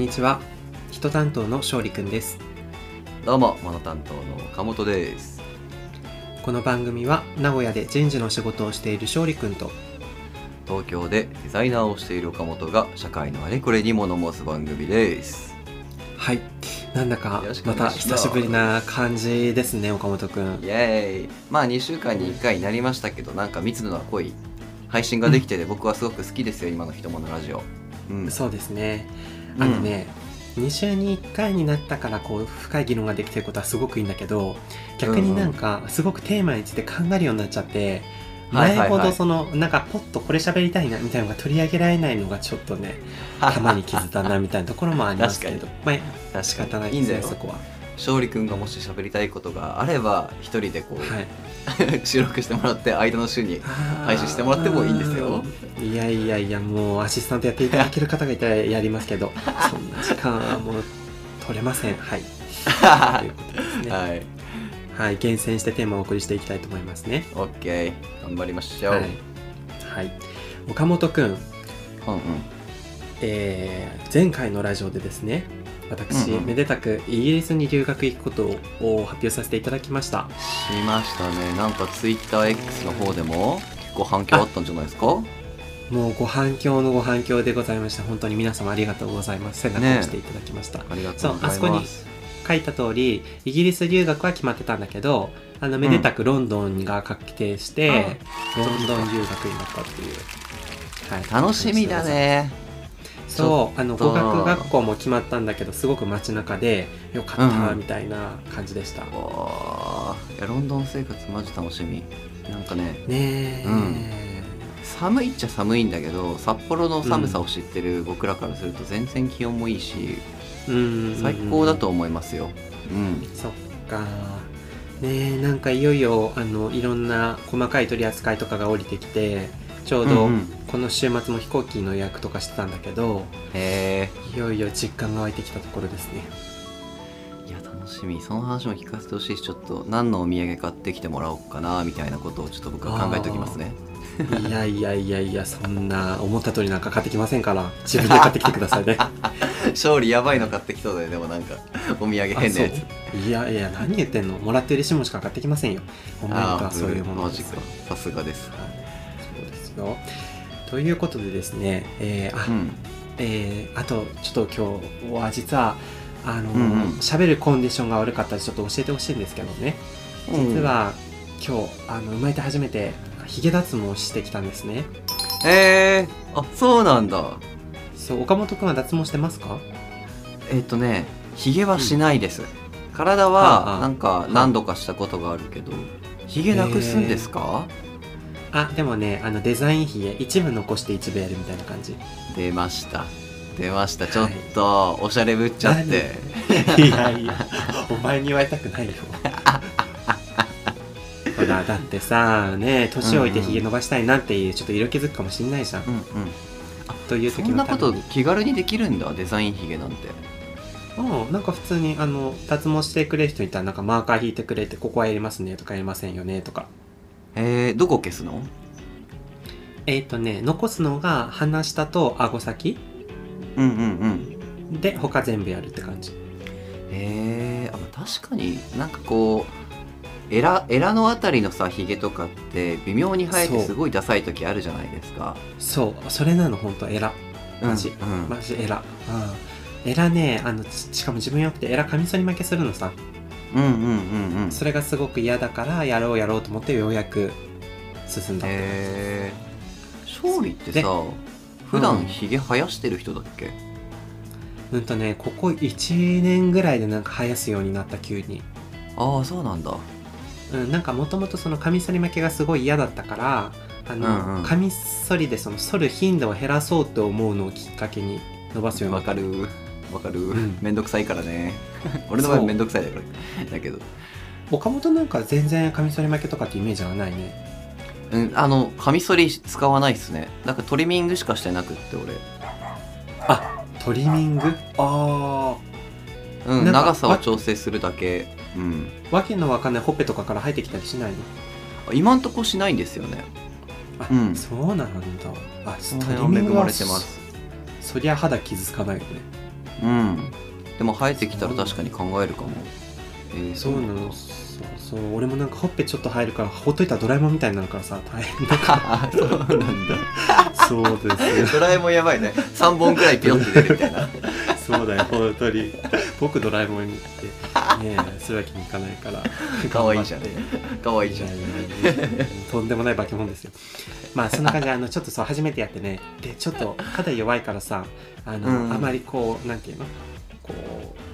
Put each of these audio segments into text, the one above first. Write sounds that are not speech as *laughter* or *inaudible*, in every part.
にちは人担当の勝利くんですどうも、モノ担当の岡本です。この番組は名古屋で人事の仕事をしている勝利くんと東京でデザイナーをしている岡本が社会のあれこれに物申す番組です。はいなんだかまた久しぶりな感じですね岡本くんイエーイまあ2週間に1回になりましたけど、なんか密度の濃い配信ができてて、僕はすごく好きですよ、今の人ものラジオ。うん。そうですねあのね、2週に1回になったからこう深い議論ができてることはすごくいいんだけど逆になんかすごくテーマについて考えるようになっちゃって前ほどそのなんかポッとこれ喋りたいなみたいなのが取り上げられないのがちょっとね *laughs* たまに気づいたなみたいなところもありますけど。まあ仕。方ないですいいんだよ。ねそこは。勝利くんがもし喋りたいことがあれば、一人でこう、はい *laughs* 収録してもらって、間の週に。配信してもらってもいいんですよいやいやいやもうアシスタントやっていただける方がいたらやりますけど *laughs* そんな時間はもう取れませんはい *laughs* ということですねはい。はい厳選してテーマをお送りしていきたいと思いますねオッケー。頑張りましょう。はい、はい、岡本くん、うんうん。えー前回のラジオでですね私、うんうん。めでたくイギリスに留学行くことを発表させていただきました。しましたね。なんか TwitterX の方でも結構反響あったんじゃないですか？もうご反響のご反響でございました。本当に皆様ありがとうございます。背中を押していただきました、ありがとうございそうあそこに書いた通りイギリス留学は決まってたんだけどあのめでたくロンドンが確定して、ロンドン留学になったっていう、はい。楽しみだねそう。あの語学学校も決まったんだけどすごく街中でよかったうんうん。みたいな感じでした、おー。いやロンドン生活マジ楽しみ。なんかね。ねえ、寒いっちゃ寒いんだけど札幌の寒さを知ってる僕らからすると全然気温もいいし、うん。最高だと思いますよ。うん。そっか。ねえなんかいよいよあのいろんな細かい取り扱いとかが降りてきてちょうどこの週末も飛行機の予約とかしてたんだけど、へいよいよ実感が湧いてきたところですね。えいや楽しみ。その話も聞かせてほしい。しちょっと何のお土産買ってきてもらおうかなみたいなことをちょっと僕は考えておきますね。*laughs* いやいやいやいやそんな思った通りなんか買ってきませんから。自分で買ってきてくださいね。*laughs* 勝利やばいの買ってきそうだよでもなんか。お土産変なやつ。いやいや何言ってんの。もらって嬉しいもんしか買ってきませんよ。おめでとあうそういうものですか。さすがです。はいですよということでですねえーあ、うん。えーあとちょっと今日は実はあのうんうん。喋、るコンディションが悪かったらちょっと教えてほしいんですけどね。実は、今日あの生まれて初めてヒゲ脱毛してきたんですね。えー、あそうなんだ。そう岡本君は脱毛してますか？えっ、とねひげはしないです、体はあはあ。はなんか何度かしたことがあるけどひげなくすんですか、あでもねあのデザインヒゲ一部残して一部やるみたいな感じ。出ました。出ました。はい。ちょっとおしゃれぶっちゃって、*laughs* いやいやお前に言われたくないよ。*laughs* ほらだってさね年老いてひげ伸ばしたいなっていうちょっと色気づくかもしんないじゃん、うんうん。という時そんなこと気軽にできるんだデザインひげなんて。うんなんか普通にあの脱毛してくれる人いたらなんかマーカー引いてくれてここはやりますねとかやりませんよねとかえー、どこ消すの？えっ、とね残すのが鼻下と顎先。うんうんうん。で他全部やるって感じ。えー、あまあ確かになんかこうエラエラのあたりのさひげとかって微妙に生えてすごいダサい時あるじゃないですか。そう。それなの本当エラ。マジうん。うんマジエラ。うん。エラねあのししかも自分よくてエラカミソリ負けするのさうんうんうんうん。それがすごく嫌だからやろうやろうと思ってようやく進んだって勝利ってでさ普段ひげ生やしてる人だっけ、うん。とねここ1年ぐらいでなんか生やすようになった急に。ああそうなんだ。うん、なんかもともとそのカミソリ負けがすごい嫌だったからあの、うんうん。カミソリでその剃る頻度を減らそうと思うのをきっかけに伸ばすようになった。わかるわかる、ん。めんどくさいからね。*laughs* 俺の場合めんどくさいだから。だけど。岡本なんか全然カミソリ負けとかってイメージはないね。うんあのカミソリ使わないっすね。なんかトリミングしかしてなくって俺。あトリミング？あうん長さを調整するだけ。うん。ーわけのわかんないほっぺとかから生えてきたりしないの？今んとこしないんですよね。あ、うん。そうなんだ。あそのトリ辺は恵まミングはれてますそりゃ肌傷つかないよねうん。でも生えてきたら確かに考えるかも。えー、そうなのそうそう俺もなんかほっぺちょっと入るからほっといたらドラえもんみたいになるからさ大変だかあ *laughs* そうなんだ。らそうですよ。ドラえもんやばいね。3本くらいピヨって出るみたいなそうだよ本当に。僕ドラえもんにってねえするわけにいかないから。*laughs* 可愛いじゃん可愛いじゃん。とんでもない化け物ですよ。まあそんな感じであのちょっとそう初めてやってね。でちょっと肌弱いからさあの、うん。あまりこうなんていうの？こう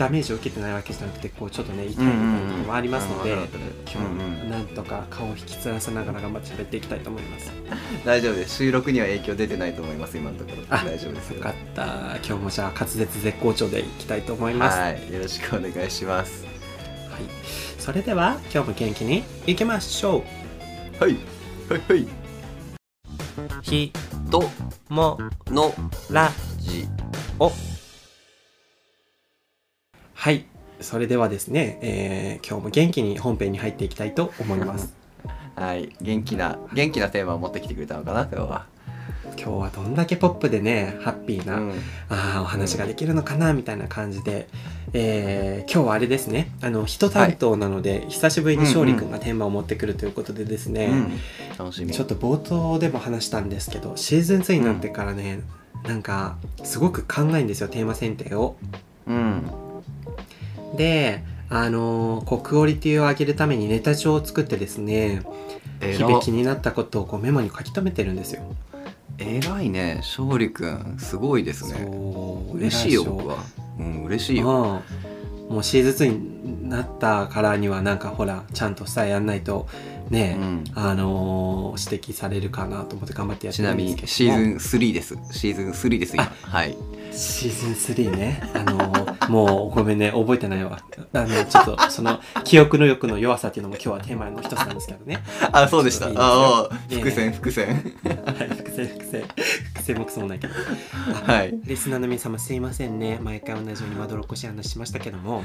ダメージを受けてないわけじゃなくてこうちょっとね痛い部分もありますので、うんうんうん。今日なんとか顔を引きつらせながら頑張って喋っていきたいと思います。*laughs* 大丈夫です。収録には影響出てないと思います今のところ。あ大丈夫ですよ。よかった。今日もじゃあ滑舌絶好調でいきたいと思います、はい、はいよろしくお願いします。それでは今日も元気にいきましょう。はい。はいはい。ひとものらじおはい。それではですね、えー今日も元気に本編に入っていきたいと思います。*laughs* はい。元気な元気なテーマを持ってきてくれたのかな今日は。今日はどんだけポップでねハッピーな、うん。あーお話ができるのかなみたいな感じで、えー今日はあれですね。あの人担当なので、久しぶりに勝利君がテーマを持ってくるということでですね、うん楽しみ。ちょっと冒頭でも話したんですけどシーズン2になってからね、なんかすごく考えるんですよテーマ選定を。うんであのーこうクオリティを上げるためにネタ帳を作ってですねえ日々気になったことをこうメモに書き留めてるんですよ。えらいね。勝利くんすごいですね。嬉しいよ偉僕は。うん嬉しいよ。うんもうシーズン2になったからにはなんかほらちゃんとさやんないとね、うん。あのー指摘されるかなと思って頑張ってやってちなみるんですけどにシーズン3です。シーズン3です今。はいシーズン3ね。あのーもうごめんね、覚えてないわ。あの、ちょっと、その、記憶の欲の弱さっていうのも今日はテーマの一つなんですけどね。あそうでしたいいああ伏線伏線 *laughs* はい、伏線、伏線。伏線もクソもないけど。はい。リスナーの皆様すいませんね。毎回同じようにまどろっこしい話しましたけども、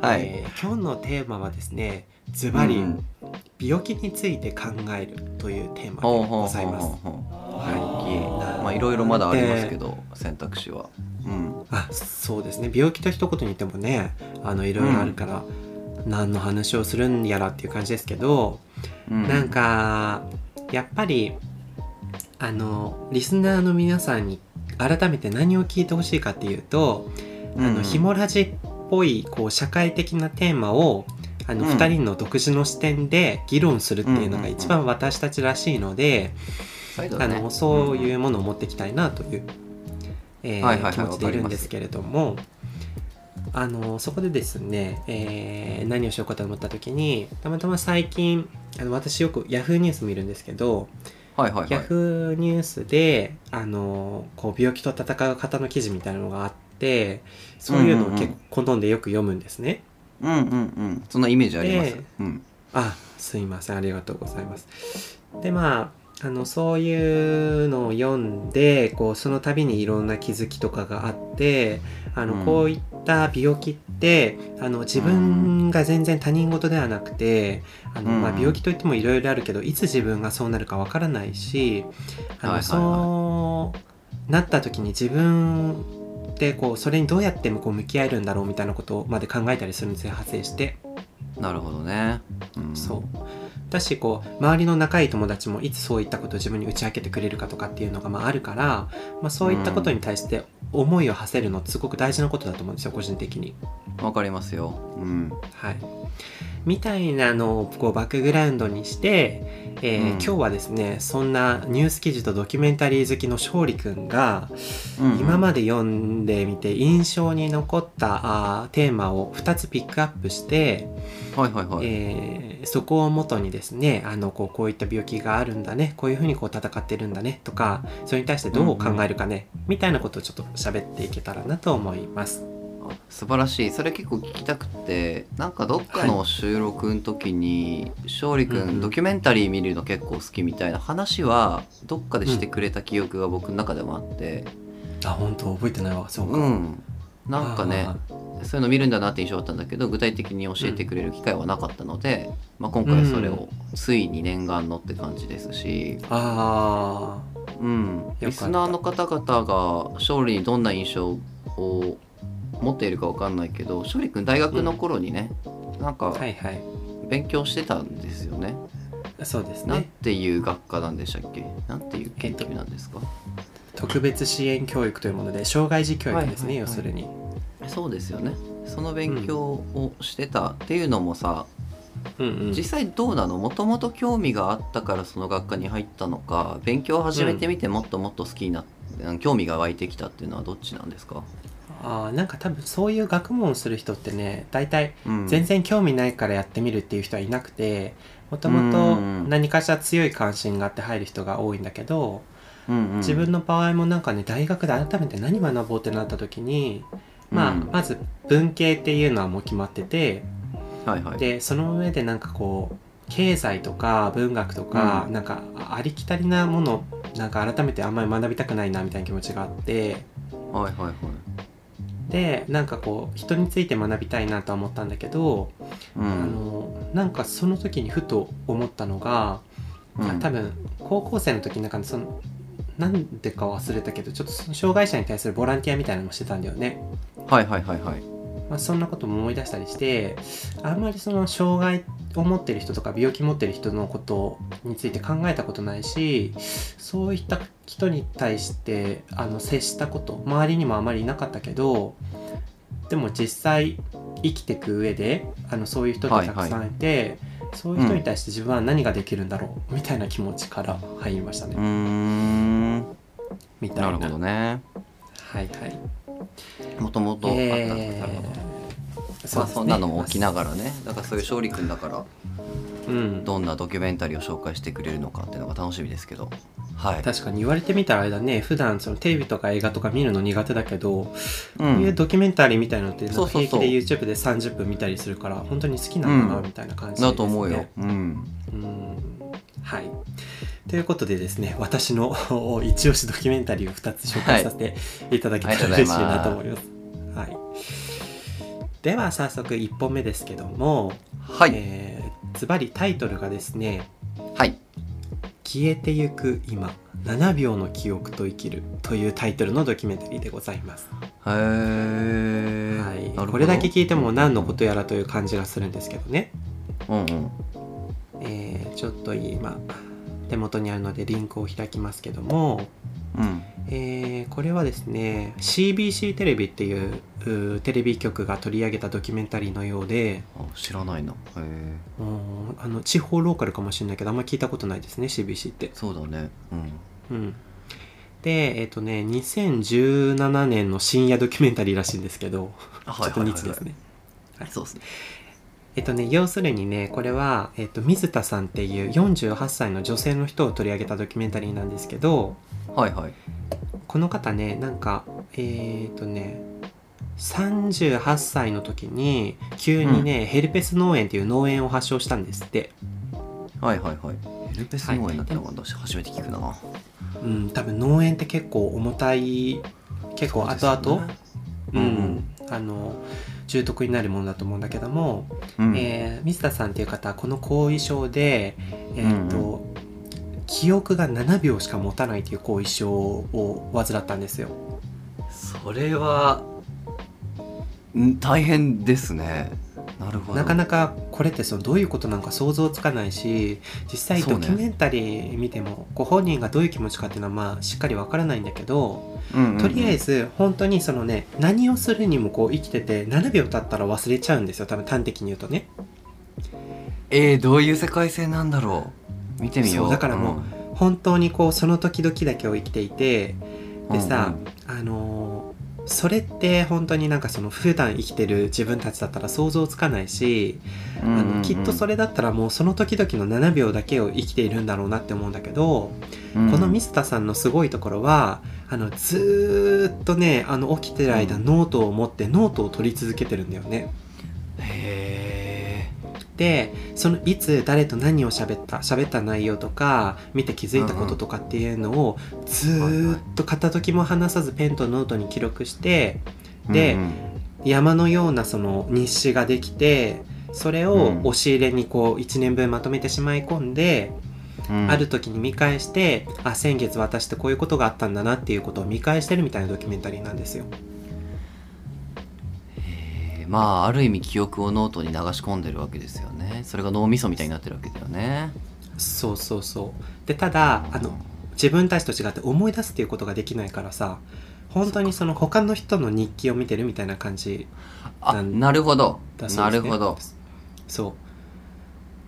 はい。えー今日のテーマはですね、ズバリ、うん。病気について考えるというテーマでございます。はい。まあいろいろまだありますけど選択肢は。うん。あそうですね。病気と一言に言ってもねあのいろいろあるから、何の話をするんやらっていう感じですけど、うん。なんかやっぱりあのリスナーの皆さんに改めて何を聞いてほしいかっていうと、あのヒモラジっぽいこう社会的なテーマをあのうん。2人の独自の視点で議論するっていうのが一番私たちらしいので、再度ねあのそういうものを持っていきたいなという、えーはいはいはい気持ちでいるんですけれどもあのそこでですね、えー何をしようかと思った時にたまたま最近あの私よく Yahoo ニュース見るんですけど、はいはいはい。Yahoo ニュースであのこう病気と戦う方の記事みたいなのがあってそういうのを結構好んでよく読むんですね。うんうんうん。そんなイメージあります。でうん。あすいません。ありがとうございます。でまああのそういうのを読んでこうその度にいろんな気づきとかがあってあの、うん。こういった病気ってあの自分が全然他人事ではなくてあの、まあ、うん病気といってもいろいろあるけどいつ自分がそうなるかわからないしあの、はいはいはい。そうなった時に自分でこうそれにどうやってこう向き合えるんだろうみたいなことまで考えたりするんですよ派生して。なるほどね。うん。そうだしこう周りの仲いい友達もいつそういったことを自分に打ち明けてくれるかとかっていうのがまああるから、まあ、そういったことに対して思いを馳せるのってすごく大事なことだと思うんですよ個人的に。わかりますよ。うん。はい、みたいなのをこうバックグラウンドにして、えーうん。今日はですねそんなニュース記事とドキュメンタリー好きの勝利くんが今まで読んでみて印象に残ったあーテーマを2つピックアップして、はいはいはい。えーそこをもとにですねあのこうこういった病気があるんだねこういうふうにこう戦ってるんだねとかそれに対してどう考えるかね、みたいなことをちょっと喋っていけたらなと思います。あ素晴らしい。それ結構聞きたくてなんかどっかの収録の時に勝利くうんうん。んドキュメンタリー見るの結構好きみたいな話はどっかでしてくれた記憶が僕の中でもあって。あ本当？覚えてないわそうか。うん。なんかねあそういうの見るんだなって印象だったんだけど具体的に教えてくれる機会はなかったので、まあ、今回それをついに念願のって感じですし、ー。あうん、た。リスナーの方々が勝利にどんな印象を持っているかわかんないけど勝利君大学の頃にね、なんかはいはい。勉強してたんですよね。そうですなんねていう学科なんでしたっけ？なんていう研究なんですか、特別支援教育というもので障害児教育ですね、はいはいはい。要するにそうですよね。その勉強をしてたっていうのもさ、うんうん。実際どうなの？もともと興味があったからその学科に入ったのか勉強を始めてみてもっともっと好きになっ興味が湧いてきたっていうのはどっちなんですか、あーなんか多分そういう学問をする人ってね大体うん。全然興味ないからやってみるっていう人はいなくてもともとうん。何かしら強い関心があって入る人が多いんだけど、うんうん。自分の場合もなんかね大学で改めて何学ぼうってなった時に、まあ、うん。まず文系っていうのはもう決まっててはいはい。でその上でなんかこう経済とか文学とか、うん。なんかありきたりなものなんか改めてあんまり学びたくないなみたいな気持ちがあってはいはいはい。でなんかこう人について学びたいなとは思ったんだけど、うあんのなんかその時にふと思ったのが、うん。多分高校生の時になんかそのなんでか忘れたけどちょっとその障害者に対するボランティアみたいなのもしてたんだよね。はいはいはいはいまあ、そんなことも思い出したりしてあんまりその障害を持ってる人とか病気持ってる人のことについて考えたことないしそういった人に対してあの接したこと周りにもあまりいなかったけどでも実際生きていく上であのそういう人ってたくさんいて、そういう人に対して自分は何ができるんだろう、みたいな気持ちから入りましたね。うーんみたいななるほどねはいはい。もともとあった、えーなるほどまあそんなのも起きながらね。だからそういう勝利君だからうん、どんなドキュメンタリーを紹介してくれるのかっていうのが楽しみですけど。はい、確かに言われてみたらあれだね。普段そのテレビとか映画とか見るの苦手だけど、うこういうんドキュメンタリーみたいのってなんかそうそう。そう平気で YouTube で30分見たりするから本当に好きなんだなうんみたいな感じです、ね。だと思うよ、うん。うん。はい。ということでですね私の一押しドキュメンタリーを2つ紹介させていただけたら嬉しいなと思います。はい、では早速1本目ですけども、はい、えーズバリタイトルがですねはい。消えてゆく今7秒の記憶と生きるというタイトルのドキュメンタリーでございます、へえ、はい。これだけ聞いても何のことやらという感じがするんですけどね、うんうん。えーちょっと今手元にあるのでリンクを開きますけども、うん。えーこれはですね CBC テレビっていうテレビ局が取り上げたドキュメンタリーのようであ知らないな。へえうんあの地方ローカルかもしれないけどあんま聞いたことないですね CBC って。そうだね。うん。うん、でえっ、とね2017年の深夜ドキュメンタリーらしいんですけどちょっとニッチですね。そうですねえっとね要するにねこれは、えっと、水田さんっていう48歳の女性の人を取り上げたドキュメンタリーなんですけどはいはい。この方ねなんかえっ、とね38歳の時に急にね、ヘルペス脳炎っていう脳炎を発症したんですって。はいはいはい。ヘルペス脳炎だったのが私初めて聞くな。うん多分脳炎って結構重たい結構後々、ううん。ん。あの重篤になるものだと思うんだけども、うん。えー水田さんっていう方はこの後遺症で、えーっと記憶が7秒しか持たないという後遺症を患ったんですよ。それはん大変ですね。なるほど。なかなかこれってそのどういうことなのか想像つかないし実際ドキュメンタリー見てもご本人がどういう気持ちかっていうのはまあしっかりわからないんだけど、うんうんうん。とりあえず本当にそのね何をするにもこう生きてて7秒経ったら忘れちゃうんですよ。多分端的に言うとね。えー、どういう世界線なんだろう？見てみよう。そうだからもう本当にこうその時々だけを生きていてうんでさ、あのーそれって本当になんかその普段生きてる自分たちだったら想像つかないし、あのきっとそれだったらもうその時々の7秒だけを生きているんだろうなって思うんだけど、うん。このミスターさんのすごいところはあのずーっとねあの起きてる間、うん。ノートを持ってノートを取り続けてるんだよね。へでそのいつ誰と何を喋った喋った内容とか見て気づいたこととかっていうのをずーっと片時も離さずペンとノートに記録してえで山のようなその日誌ができてそれをうん。押し入れにこう1年分まとめてしまい込んで、うん。ある時に見返してあ先月私ってこういうことがあったんだなっていうことを見返してるみたいなドキュメンタリーなんですよ。まあある意味記憶をノートに流し込んでるわけですよね。それが脳みそみたいになってるわけだよね。そうそうそう。でただあの自分たちと違って思い出すっていうことができないからさ本当にその他の人の日記を見てるみたいな感じあなんなるほど。ねるほど。そう。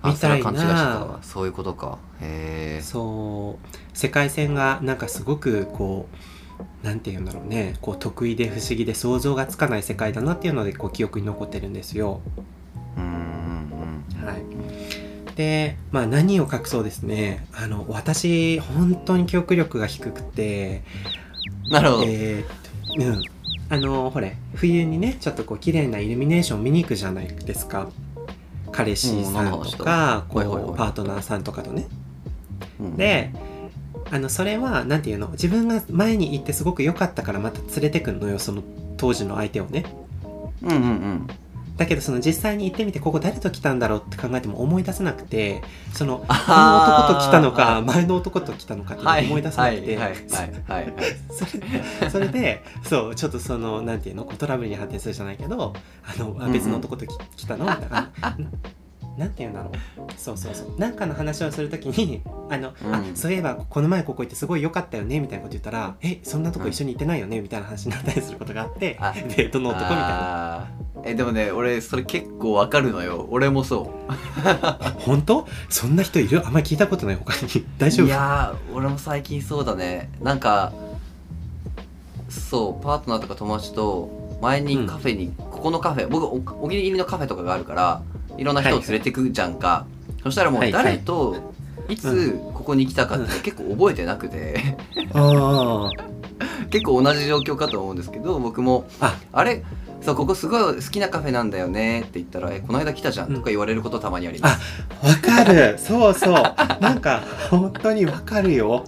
あみたいな。そういうことか。へえ。そう。世界線がなんかすごくこうなんて言うんだろうね。こう得意で不思議で想像がつかない世界だなっていうのでこう記憶に残ってるんですよ。でまあ何を隠そうですね。あの私本当に記憶力が低くて。うんなるほど、えーうん。あのほれ冬にねちょっとこう綺麗なイルミネーション見に行くじゃないですか。彼氏さんとか、こうパートナーさんとかとね。うん。であのそれはなんていうの自分が前に行ってすごく良かったからまた連れてくんのよその当時の相手をね。うんうんうんだけどその実際に行ってみてここ誰と来たんだろうって考えても思い出せなくてそのあー。あの男と来たのか前の男と来たのかって思い出せなくて、それでそうちょっとそのなんていうのトラブルに発展するじゃないけどあのあ別の男とき、来たの？みたいなんていうんだろう。そうそうそう。なんかの話をするときに *laughs* あの、あうん。そういえばこの前ここ行ってすごい良かったよねみたいなこと言ったらえそんなとこ一緒に行ってないよねみたいな話になったりすることがあってあでどの男みたいな。あー。えでもね俺それ結構わかるのよ。俺もそう。*laughs* あ本当？そんな人いる？あんまり聞いたことない。他に。大丈夫？いやー俺も最近そうだね。なんかそうパートナーとか友達と前にカフェに、ここのカフェ僕おお気に入りのカフェとかがあるからいろんな人を連れてくじゃんか、そしたらもうはいはい。誰といつここに来たかって結構覚えてなくて。あ結構同じ状況かと思うんですけど僕もあ。あれ？そうここすごい好きなカフェなんだよねって言ったら「えこの間来たじゃん」とか言われることたまにあります、わかる。そうそう。なんか本当にわかるよ。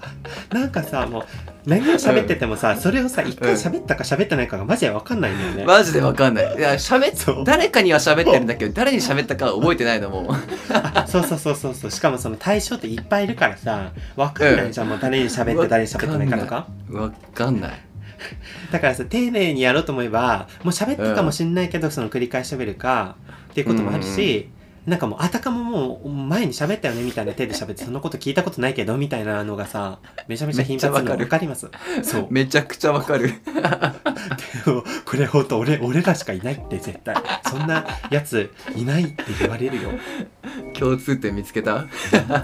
なんかさもう何を喋っててもさ、それをさ一回喋ったか喋ってないかがマジでわかんないんだよね、マジでわかんない。いや喋そう。っ誰かには喋ってるんだけど誰に喋ったかは覚えてないのも。う *laughs* あそうそうそうそうそう。しかもその対象っていっぱいいるからさわかんないじゃん、もう誰に喋って誰に喋ってないかとか。わかんない。だからさ丁寧にやろうと思えばもう喋ったかもしんないけど、その繰り返し喋るかっていうこともあるし、なんかもうあたかももう前に喋ったよねみたいな手で喋ってそのこと聞いたことないけどみたいなのがさめちゃめちゃ頻発するの分かります？そう。めちゃくちゃわかる。でもこれほんと俺俺らしかいないって絶対。そんなやついないって言われるよ。共通点見つけた？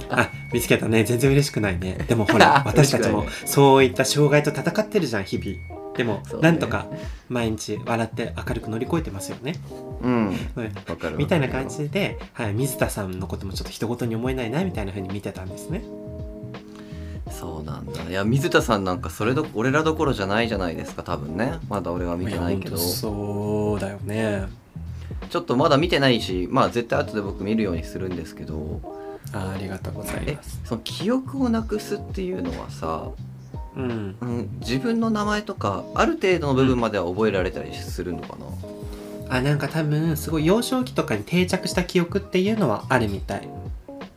あ見つけたね。全然嬉しくないね。でもほら *laughs* 私たちもそういった障害と戦ってるじゃん日々でも、ね。なんとか毎日笑って明るく乗り越えてますよね、うん。はいわかるみたいな感じで、はい、水田さんのこともちょっと人事に思えないなみたいな風に見てたんですね。そうなんだ。いや水田さんなんかそれど俺らどころじゃないじゃないですか多分ね。まだ俺は見てないけど。そうだよね。ちょっとまだ見てないしまあ絶対後で僕見るようにするんですけど。あありがとうございえます。その記憶をなくすっていうのはさ、うん。うん、自分の名前とかある程度の部分までは覚えられたりするのかな、あなんか多分すごい幼少期とかに定着した記憶っていうのはあるみたい。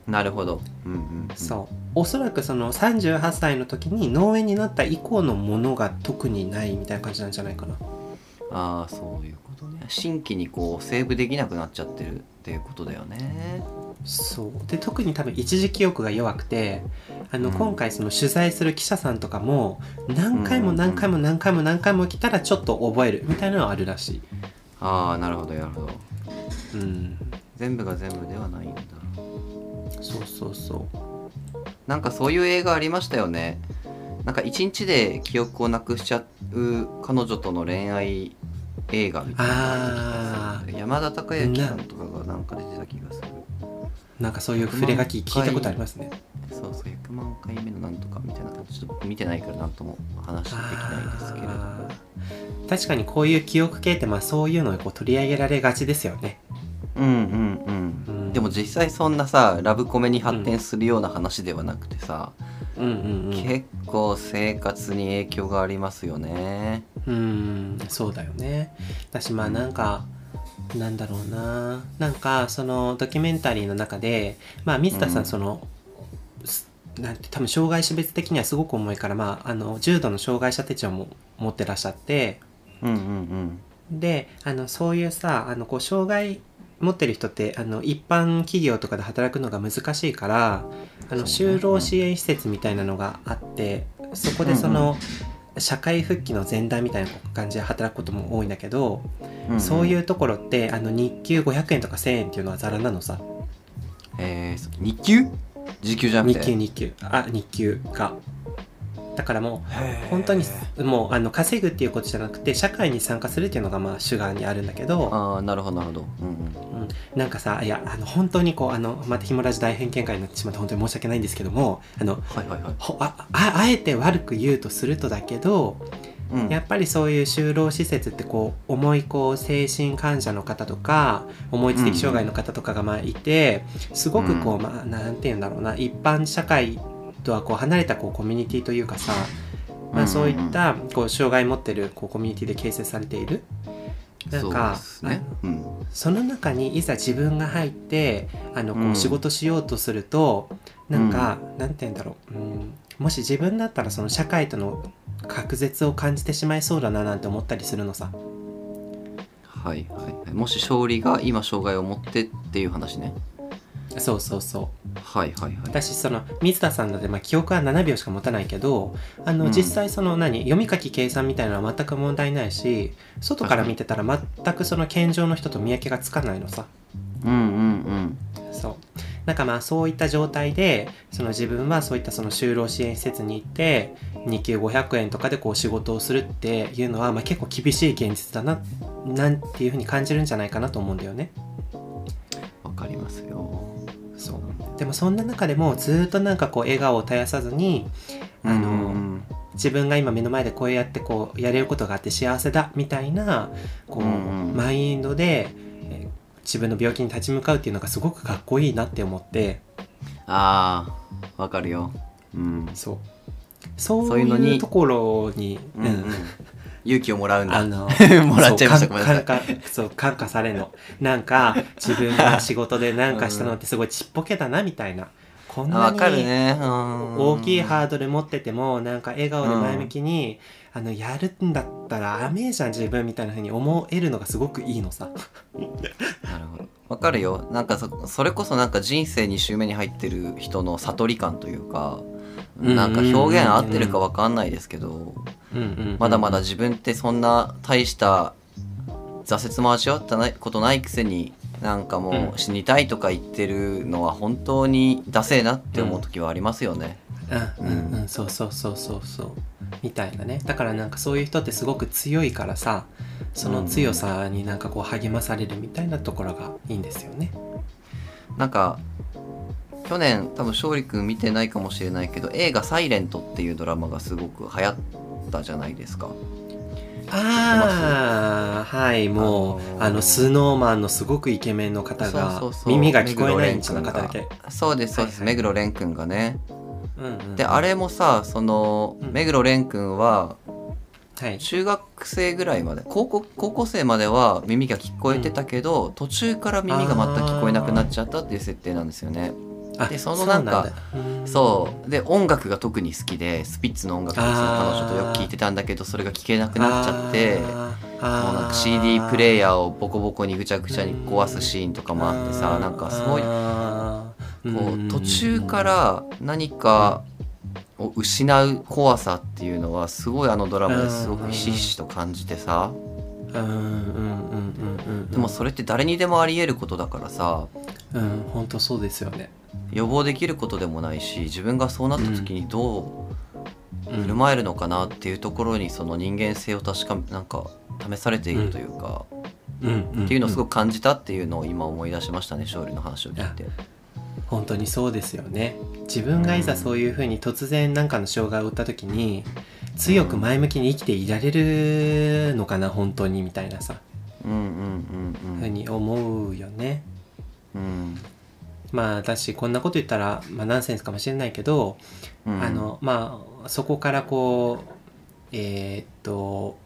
なるほど、うんうんうん、そう。おそらくその38歳の時に農園になった以降のものが特にないみたいな感じなんじゃないかな。ああそういうことね。新規にこうセーブできなくなっちゃってるっていうことだよねそう。で特に多分一時記憶が弱くてあの、うん。今回その取材する記者さんとかも何回も何回も何回も何回も来たらちょっと覚えるみたいなのはあるらしい、ああなるほどなるほど。うん、全部が全部ではないんだ。そうそうそう。なんかそういう映画ありましたよね。なんか一日で記憶をなくしちゃう彼女との恋愛映画みたいなあ山田孝之さんとかがなんか出てた気がするなんかそういう触れ書き聞いたことありますね。そうそう100万回目のなんとかみたいなちょっと僕見てないからなんとも話できないですけれどあー確かにこういう記憶系ってまあそういうのをこう取り上げられがちですよね、うんうんうん。うん、でも実際そんなさラブコメに発展するような話ではなくてさ、うんうんうん。結構生活に影響がありますよね。うんそうだよね。私まあなんか、なんだろうな。なんかそのドキュメンタリーの中でまあ水田さん、うん。そのすなんて多分障害種別的にはすごく重いからまああの重度の障害者手帳も持ってらっしゃって。うんうんであのそういうさあのこう障害持ってる人ってあの一般企業とかで働くのが難しいからあの就労支援施設みたいなのがあってそこでその、社会復帰の前段みたいな感じで働くことも多いんだけど、そういううところってあの日給500円とか1000円っていうのはザラなのさん。えー、そ日給？時給じゃなく日て。給日給あ日給がだからもう本当にもうあの稼ぐっていうことじゃなくて社会に参加するっていうのがまあ主眼にあるんだけど、ああ、なるほど、なるほど。うんうん。うん、なんかさいやあの本当にこうあのまたひもラジ大偏見会になってしまって本当に申し訳ないんですけどもあのはいはいはい。ほあああえて悪く言うとするとだけどうんやっぱりそういう就労施設ってこう重いこう精神患者の方とか重い知的障害の方とかがまあいてすごくこう、うんまあなんて言うんだろうな一般社会とはこう離れたこうコミュニティというかさ、まあ、そういったこう障害持ってるこうコミュニティで形成されているなんかそね。うん。その中にいざ自分が入ってあのこううん仕事しようとすると、なんか、なんて言うんだろう、うん、もし自分だったらその社会との隔絶を感じてしまいそうだななんて思ったりするのさはいはいはい。もし勝利が今障害を持ってっていう話ね。そうそうそうはいはいはい。私その水田さんだって、まあ、記憶は7秒しか持たないけどあの、うん実際その何読み書き計算みたいなのは全く問題ないし外から見てたら全くその健常の人と見分けがつかないのさうんうんそうなんかまあそういった状態でその自分はそういったその就労支援施設に行って日給500円とかでこう仕事をするっていうのは、まあ、結構厳しい現実だななんていうふうに感じるんじゃないかなと思うんだよね。うん。わかりますよ。でもそんな中でもずっとなんかこう笑顔を絶やさずにあの、うん自分が今目の前でこうやってこうやれることがあって幸せだみたいなこう、マインドで、えー自分の病気に立ち向かうっていうのがすごくかっこいいなって思ってああ、わかるよ。うん。そうそういうところに、うんうん。勇気をもらうんだ。あの *laughs* もらっちゃいましたごめんなさいかんかそう感化されるのなんか自分が *laughs* 仕事で何かしたのってすごいちっぽけだなみたいなこんなに大きいハードル持っててもなんか笑顔で前向きに、あのやるんだったら甘えじゃん自分みたいな風に思えるのがすごくいいのさ。なるほど。わかるよ。なんかそそれこそなんか人生2周目に入ってる人の悟り感というか、うんなんか表現合ってるかわかんないですけど、うんうんうんまだまだ自分ってそんな大した挫折も味わったことないくせになんかもう死にたいとか言ってるのは本当にダセえなって思う時はありますよね。うんうんうんそうそうそうそうそうみたいなねだからなんかそういう人ってすごく強いからさその強さになんかこう励まされるみたいなところがいいんですよね。なんか去年多分勝利君見てないかもしれないけど映画「サイレントっていうドラマがすごく流行ったじゃないですか。ああはいもうあのー。あのスノーマンのすごくイケメンの方が耳が聞こえないんちの方だけ？そうですそうです、目黒蓮君がね。うんうんであれもさその、うん。目黒蓮君ははい。中学生ぐらいまで高校高校生までは耳が聞こえてたけど、途中から耳が全く聞こえなくなっちゃったっていう設定なんですよね。あでそのなんかそう。で音楽が特に好きでスピッツの音楽をその彼女とよく聴いてたんだけどそれが聴けなくなっちゃってもうなんか CD プレイヤーをボコボコにぐちゃぐちゃに壊すシーンとかもあってさなんかすごいこん。う途中から何かを失う怖さっていうのはすごいあのドラマですごくひしひしと感じてさうんうんうんうんうん。でもそれって誰にでもありえることだからさ。うん本当そうですよね。予防できることでもないし自分がそうなった時にどう振る舞えるのかなっていうところにその人間性を確かなんか試されているというか、うん。っていうのをすごくく感じたっていうのを今思い出しましたね勝利の話を聞いて。本当にそうですよね。自分がいざそういうふうに突然何かの障害を負った時に強く前向きに生きていられるのかな本当にみたいなさ。うんうんうんふうに思うよね。うん。まあ私こんなこと言ったら、まあ、ナンセンスかもしれないけどうん。あのまあそこからこうえーっと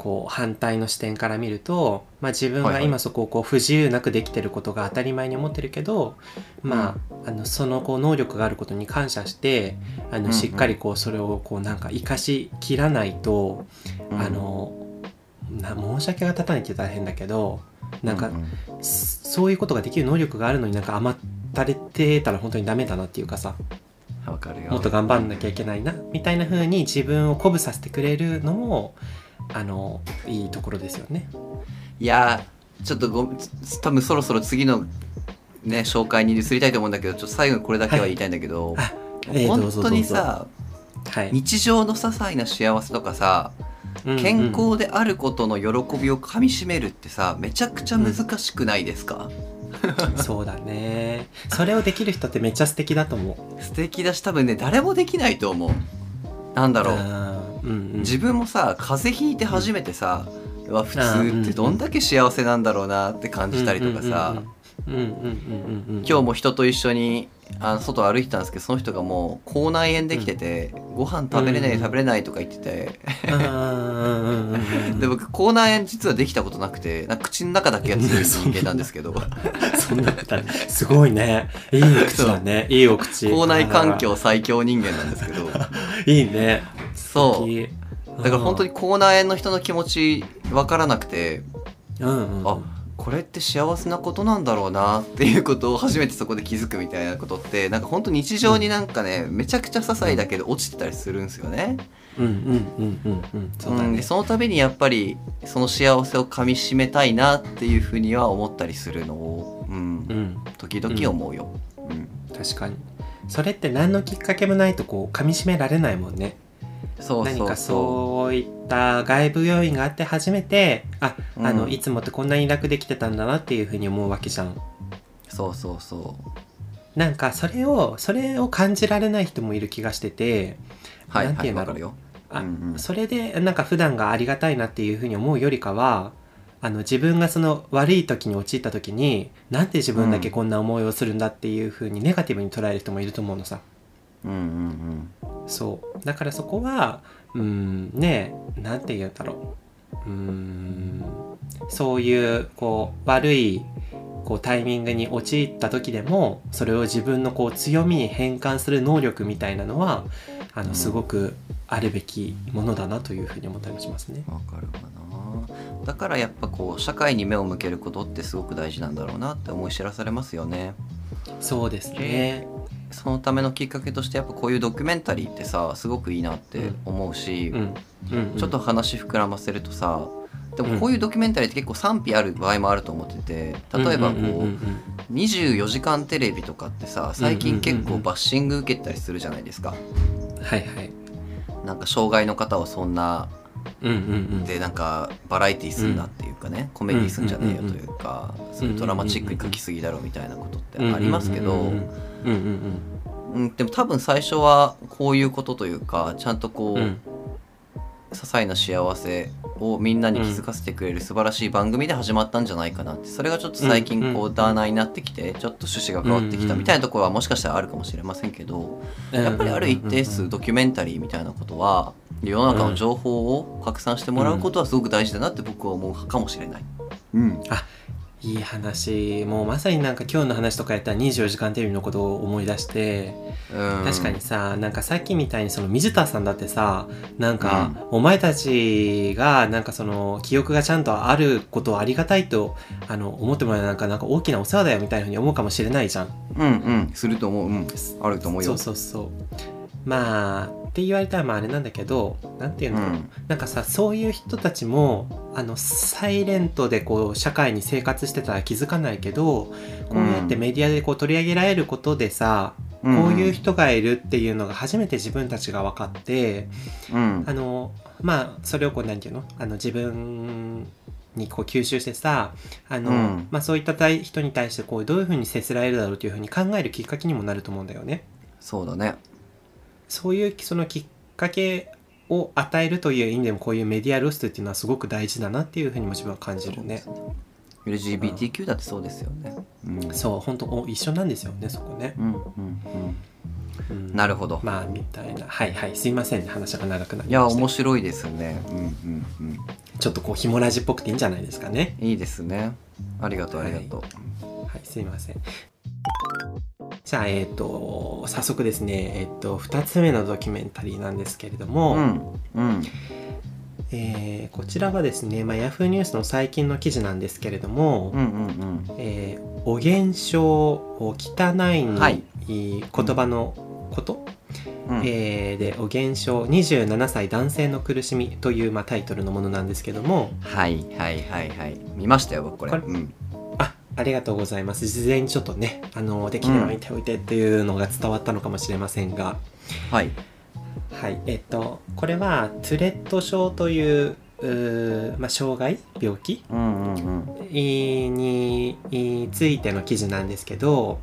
こう反対の視点から見ると、まあ、自分が今そこをこう不自由なくできてることが当たり前に思ってるけど、まあ、あのそのこう能力があることに感謝してあのしっかりこうそれをこうなんか生かしきらないと、うん。あのな申し訳が立たないって言ったら変だけどなんか、そそういうことができる能力があるのになんか甘ったれてたら本当にダメだなっていうかさわかるよ。もっと頑張んなきゃいけないなみたいな風に自分を鼓舞させてくれるのもあのいいところですよね。いやーちょっとご多分そろそろ次のね紹介に移りたいと思うんだけどちょっと最後にこれだけは言いたいんだけど、あえーどうぞ本当にさはい、日常の些細な幸せとかさうんうん。健康であることの喜びをかみしめるってさめちゃくちゃ難しくないですか、そうだね。それをできる人ってめっちゃ素敵だと思う。素敵だし多分ね誰もできないと思う。なんだろうあーうんうん、自分もさ風邪ひいて初めてさ、うわ普通ってどんだけ幸せなんだろうなって感じたりとかさ、今日も人と一緒にあの外歩いてたんですけどその人がもう口内炎できてて、ご飯食べれない、うん食べれないとか言ってて、で僕口内炎実はできたことなくて口の中だけやってる人間なんですけど。*laughs* そんなすごいね。いい口だね。いいお口。口内環境最強人間なんですけど。*laughs* いいね。そう。うだから本当に口内炎の人の気持ち分からなくてうんうん。あこれって幸せなことなんだろうなっていうことを初めてそこで気づくみたいなことってなんか本当日常になんかねめちゃくちゃ些細だけど落ちてたりするんですよね。うんうんうんうんうん。そうだうん、ねでその度にやっぱりその幸せをかみしめたいなっていうふうには思ったりするのを、うん。うん時々思うよ。うん。確かに。それって何のきっかけもないとこう噛み締められないもんねそうそう何かそそういった外部要因があって初めてああの、うんいつもってこんなに楽できてたんだなっていうふうに思うわけじゃん。うそうそう。そなんかそれをそれを感じられない人もいる気がしててうはいなんて言うんだろう。あ、うんうん。それでなんか普段がありがたいなっていうふうに思うよりかはあの自分がその悪い時に陥った時になんで自分だけこんな思いをするんだっていうふうにネガティブに捉える人もいると思うのさうんうんそうだからそこはうんねえなんて言うんだろううんそういうこう悪いこうタイミングに陥った時でもそれを自分のこう強みに変換する能力みたいなのはあうんのすごくあるべきものだなというふうに思ったりもしますね。うんわかるかな。だからやっぱこう社会に目を向けることってすごく大事なんだろうなって思い知らされますよね。そうですね。そのためのきっかけとしてやっぱこういうドキュメンタリーってさすごくいいなって思うし、ちょっと話膨らませるとさでもこういうドキュメンタリーって結構賛否ある場合もあると思ってて例えばこう24時間テレビとかってさ最近結構バッシング受けたりするじゃないですか。うんはいはい。なんか障害の方をそんな。でなんかバラエティーすんなっていうかね、コメディーすんじゃねえよというか、そういうドラマチックに書きすぎだろみたいなことってありますけど、うんうんうん。うん、でも多分最初はこういうことというかちゃんとこう、うん。うん些細な幸せをみんなに気づかせてくれる素晴らしい番組で始まったんじゃないかなって。それがちょっと最近こうダーナーになってきてちょっと趣旨が変わってきたみたいなところはもしかしたらあるかもしれませんけどうんやっぱりある一定数ドキュメンタリーみたいなことは世の中の情報を拡散してもらうことはすごく大事だなって僕は思うかもしれない。うん、いい話。もうまさになんか今日の話とかやったら24時間テレビのことを思い出してうん。確かにさなんかさっきみたいにその水田さんだってさなんか、お前たちがなんかその記憶がちゃんとあることをありがたいとあの思ってもらえるなんかなんか大きなお世話だよみたいなふうに思うかもしれないじゃん。うんうん。すると思う、うん、あると思うよ。そうそうそう。まあって言われたらまああれなんだけどなんていうの、う。ん。なんかさそういう人たちもあのサイレントでこう社会に生活してたら気づかないけどこうやってメディアでこう取り上げられることでさ、こういう人がいるっていうのが初めて自分たちが分かってうん。あのまあそれをこうなんていうの？あの自分にこう吸収してさあの、うん。まあ、そういった対人に対してこうどういうふうに接せられるだろうというふうに考えるきっかけにもなると思うんだよね。そうだねそういうそのきっかけを与えるという意味でもこういうメディア露出っていうのはすごく大事だなっていうふうにも自分は感じるね。LGBTQ だってそうですよね。うんそう本当お一緒なんですよねそこね。うんうんうんうん、なるほど。まあみたいなはいはいすいませんね話が長くなりいやました面白いですね。うんうんうん。ちょっとこうひもラジっぽくていいんじゃないですかね。いいですね。ありがとうありがとう。はい、すいません。じゃあ、えっ、と、早速ですね、えっ、と、2つ目のドキュメンタリーなんですけれども、うんうん。えーこちらはですね、まあ、Yahoo ニュースの最近の記事なんですけれども、うんうんえーお現象汚いに、はい。言葉のこと、うん。うん。えーでお現象27歳男性の苦しみという、まあ、タイトルのものなんですけども。はいはいはいはい。見ましたよ僕これ。これうんあありがとうございます。事前にちょっとねあのできれば見ておいてっていうのが伝わったのかもしれませんが、はい。はい。えっとこれはトゥレット症というまあ、障害？病気？うんうんうん。にについての記事なんですけど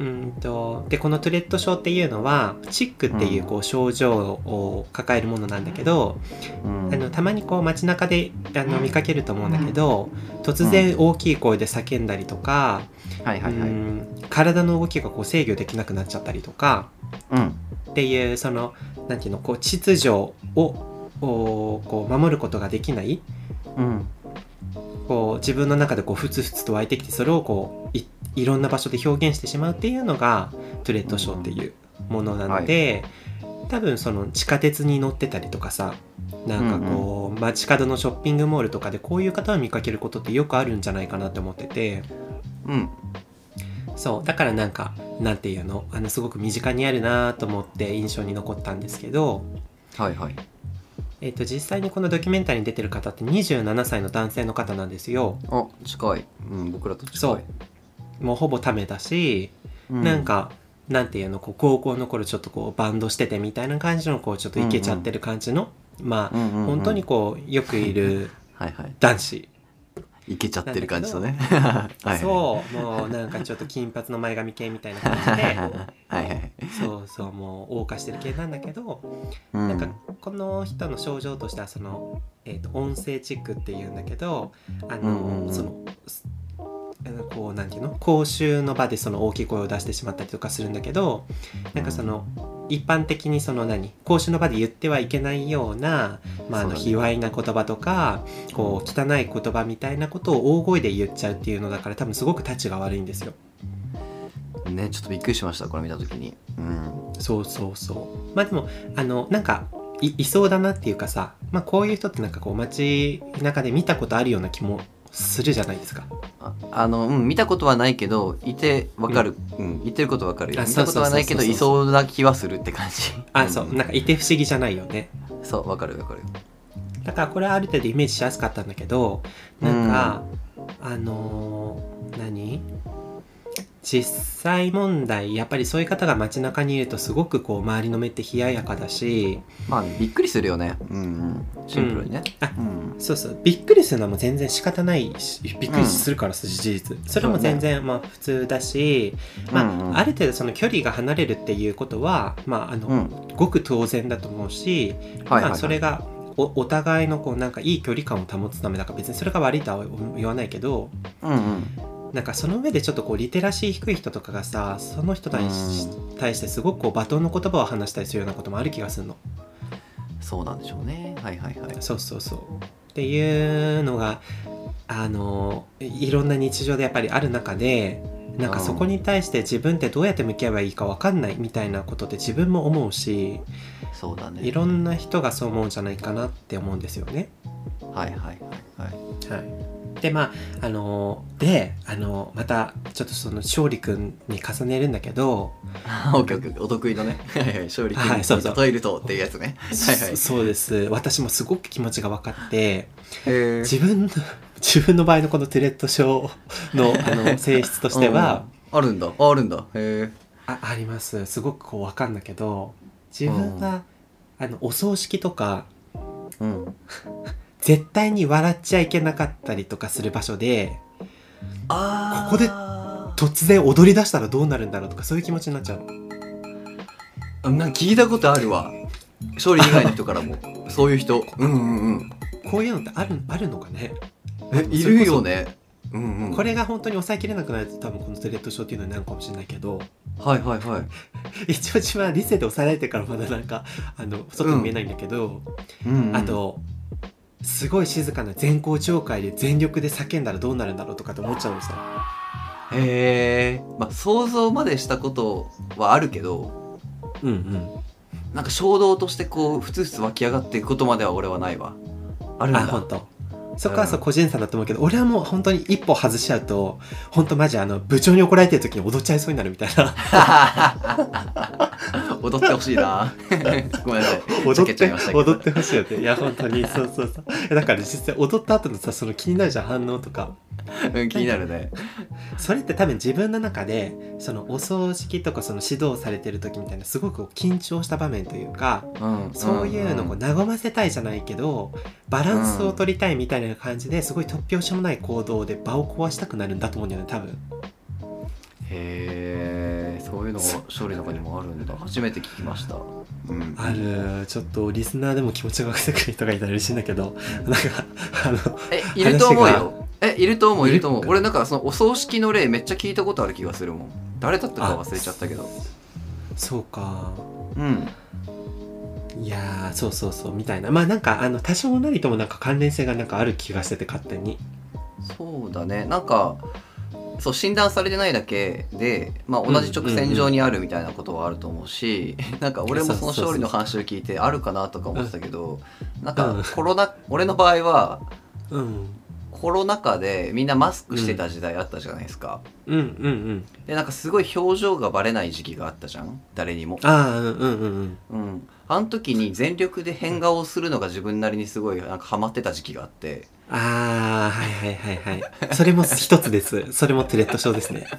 うんとでこのトゥレット症っていうのはチックっていうこう症状を抱えるものなんだけど、うん。あのたまにこう街中であの見かけると思うんだけど、突然大きい声で叫んだりとか、体の動きがこう制御できなくなっちゃったりとかうん。っていうそのなんていうのこう秩序をおこう守ることができないうん。こう自分の中でこうふつふつと湧いてきてそれをこういいろんな場所で表現してしまうっていうのがトゥレット症っていうものなので、多分その地下鉄に乗ってたりとかさなんかこう、街角のショッピングモールとかでこういう方を見かけることってよくあるんじゃないかなって思ってて。うん。そうだからなんかなんていうの？あのすごく身近にあるなと思って印象に残ったんですけど、はいはい。えっと実際にこのドキュメンタリーに出てる方って27歳の男性の方なんですよ。あ近い。うん僕らと近い。そうもうほぼためだし、うなんかなんていうのこう高校の頃ちょっとこうバンドしててみたいな感じのこうちょっとイケちゃってる感じの、まあ、うんうんうん本当にこうよくいるはいはい男子。いけちゃってる感じのね。*laughs* はいはい。そうもうなんかちょっと金髪の前髪系みたいな感じで。はいはい。そうそうもう謳歌してる系なんだけど、うん。なんかこの人の症状としてはその、えー、と音声チックっていうんだけどあの、うんうんうん。そのこうなんていうの？公衆の場でその大きい声を出してしまったりとかするんだけどなんかその一般的にその何？公衆の場で言ってはいけないような、まあ、あの卑猥な言葉とかこう汚い言葉みたいなことを大声で言っちゃうっていうのだから多分すごくタチが悪いんですよ。ねちょっとびっくりしましたこれ見た時に。うん。そうそうそう。まあでもあのなんかいいそうだなっていうかさ、まあ、こういう人ってなんかこう街中で見たことあるような気もするじゃないですか。ああの、うん、見たことはないけどいてわかる、うん。言ってることわかるよあ見たことはないけどそうそうそうそう。いそうな気はするって感じ。あ、そう。なんかいて不思議じゃないよね。そうわかるわかる。だからこれはある程度イメージしやすかったんだけどなんか、あのー何？実際問題やっぱりそういう方が街中にいるとすごくこう周りの目って冷ややかだしまあびっくりするよね。うんうん。シンプルにね。あうん。そうそう。びっくりするのはもう全然仕方ないしびっくりするからさ、事実。それも全然まあ普通だし、まあうんうん。ある程度その距離が離れるっていうことはまああの、うん。ごく当然だと思うし、まあ、それがおお互いのこうなんかいい距離感を保つためだから別にそれが悪いとは言わないけどうんうんなんかその上でちょっとこうリテラシー低い人とかがさその人に対してすごくこう罵倒の言葉を話したりするようなこともある気がするの。そうなんでしょうね。はいはいはい。そうそうそう。っていうのがあのいいろんな日常でやっぱりある中でなんかそこに対して自分ってどうやって向き合えばいいか分かんないみたいなことって自分も思うしそうだね。いろんな人がそう思うんじゃないかなって思うんですよね。はいはいはいはい。はい、でまああのであのまたちょっとその勝利君に重ねるんだけど、*laughs* オッケーオッケーお得意のね。*laughs* はいはい勝利君はいそうそう。に例えるとっていうやつね。はいはい。そそうです。私もすごく気持ちが分かって自分の *laughs* 自分の場合のこのトゥレット症のあの性質としては、うんあるんだ。ああるんだ。へえああります。すごくこう分かんだけど自分が、あのお葬式とかうん絶対に笑っちゃいけなかったりとかする場所であここで突然踊り出したらどうなるんだろうとかそういう気持ちになっちゃう。のなんか聞いたことあるわ。勝利以外の人からも。そういう人。うんうんうん。こういうのってあるあるのかね？えいるよね。うんうん。これが本当に抑えきれなくなると多分このトゥレット症っていうのになるかもしれないけど。はいはいはい。*laughs* 一応自分は理性で抑えられてからまだなんかあの外に見えないんだけど、うんうん。あとすごい静かな全校長会で全力で叫んだらどうなるんだろうとかって思っちゃうんですよ。へえまあ想像までしたことはあるけどうんうん。なんか衝動としてこうふつふつ湧き上がっていくことまでは俺はないわ。あるんだ。あ本当そこはそう個人差だと思うけど、俺はもう本当に一歩外しちゃうと本当マジあの部長に怒られてる時に踊っちゃいそうになるみたいな。*laughs* 踊ってほしいな。*laughs* ごめんなさい。踊って踊ってほしいよね。いや本当に。そうそうそう。だから実際踊った後のさその気になるじゃん反応とかうん気になるね。それって多分自分の中でそのお葬式とかその指導されてる時みたいなすごく緊張した場面というかうんそういうのを和ませたいじゃないけどバランスを取りたいみたいな感じですごい突拍子もない行動で場を壊したくなるんだと思うんだよね多分。へえそういうのが勝利の中にもあるんだ。初めて聞きましたうんあるちょっとリスナーでも気持ちが分かってくれる人がいたら嬉しいんだけどなんかあのえいると思う話よえいると思ういると思う。俺なんかそのお葬式の例めっちゃ聞いたことある気がするもん。誰だったか忘れちゃったけど。そうか。うん。いやーそうそうそうみたいな。まあなんかあの多少なりともなんか関連性がなんかある気がしてて勝手に。そうだね。なんかそう診断されてないだけで、まあ、同じ直線上にあるみたいなことはあると思うし、なんか俺もその勝利の話を聞いてあるかなとか思ってたけど、なんかうん。コロナ俺の場合はうん。コロナ禍でみんなマスクしてた時代あったじゃないですか、うんうんうん。でなんかすごい表情がバレない時期があったじゃん誰にも。ああうんうんうん。うん。うんあの時に全力で変顔をするのが自分なりにすごいなんかハマってた時期があってああはいはいはいはい。それも一つです。それもトゥレット症ですね。*laughs*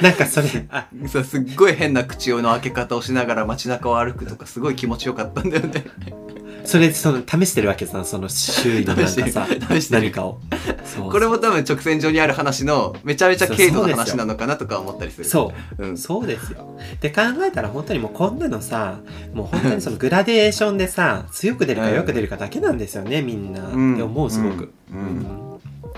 なんかそれ。あそうすっごい変な口の開け方をしながら街中を歩くとかすごい気持ちよかったんだよねそれその試してるわけさその周囲のなんかさ何かを。これも多分直線上にある話のめちゃめちゃ軽度な話なのかなとか思ったりする。そう。うん。そうですよ。で考えたら本当にもうこんなのさもう本当にそのグラデーションでさ強く出るか *laughs* 弱く出るかだけなんですよねみんな、うん。って思うすごく。うん。うん。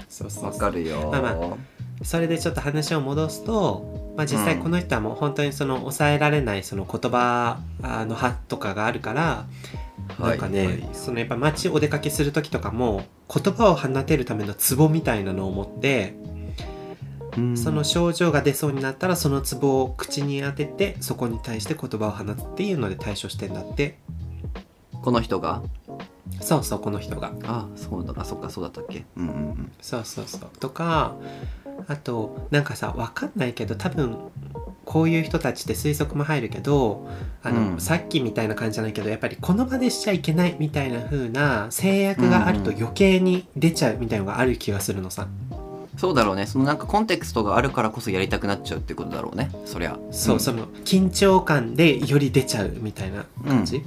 そうそうわかるよ、まあまそれでちょっと話を戻すと、まあ、実際この人はもう本当にその抑えられないその言葉あの派とかがあるから、なんかね、はい。そのやっぱ街お出かけする時とかも言葉を放てるためのツボみたいなのを持って、うん。その症状が出そうになったらそのツボを口に当ててそこに対して言葉を放つっていうので対処してんだって。この人が？そうそうこの人が。あそうだ。あそっかそうだったっけ？うんうんうん。そうそうそう。とかあとなんかさわかんないけど多分こういう人たちって推測も入るけどあの、うん。さっきみたいな感じじゃないけどやっぱりこの場でしちゃいけないみたいな風な制約があるとうん余計に出ちゃうみたいなのがある気がするのさ、そうだろうね。そのなんかコンテクストがあるからこそやりたくなっちゃうってことだろうね。そりゃそう、ん。その緊張感でより出ちゃうみたいな感じ、う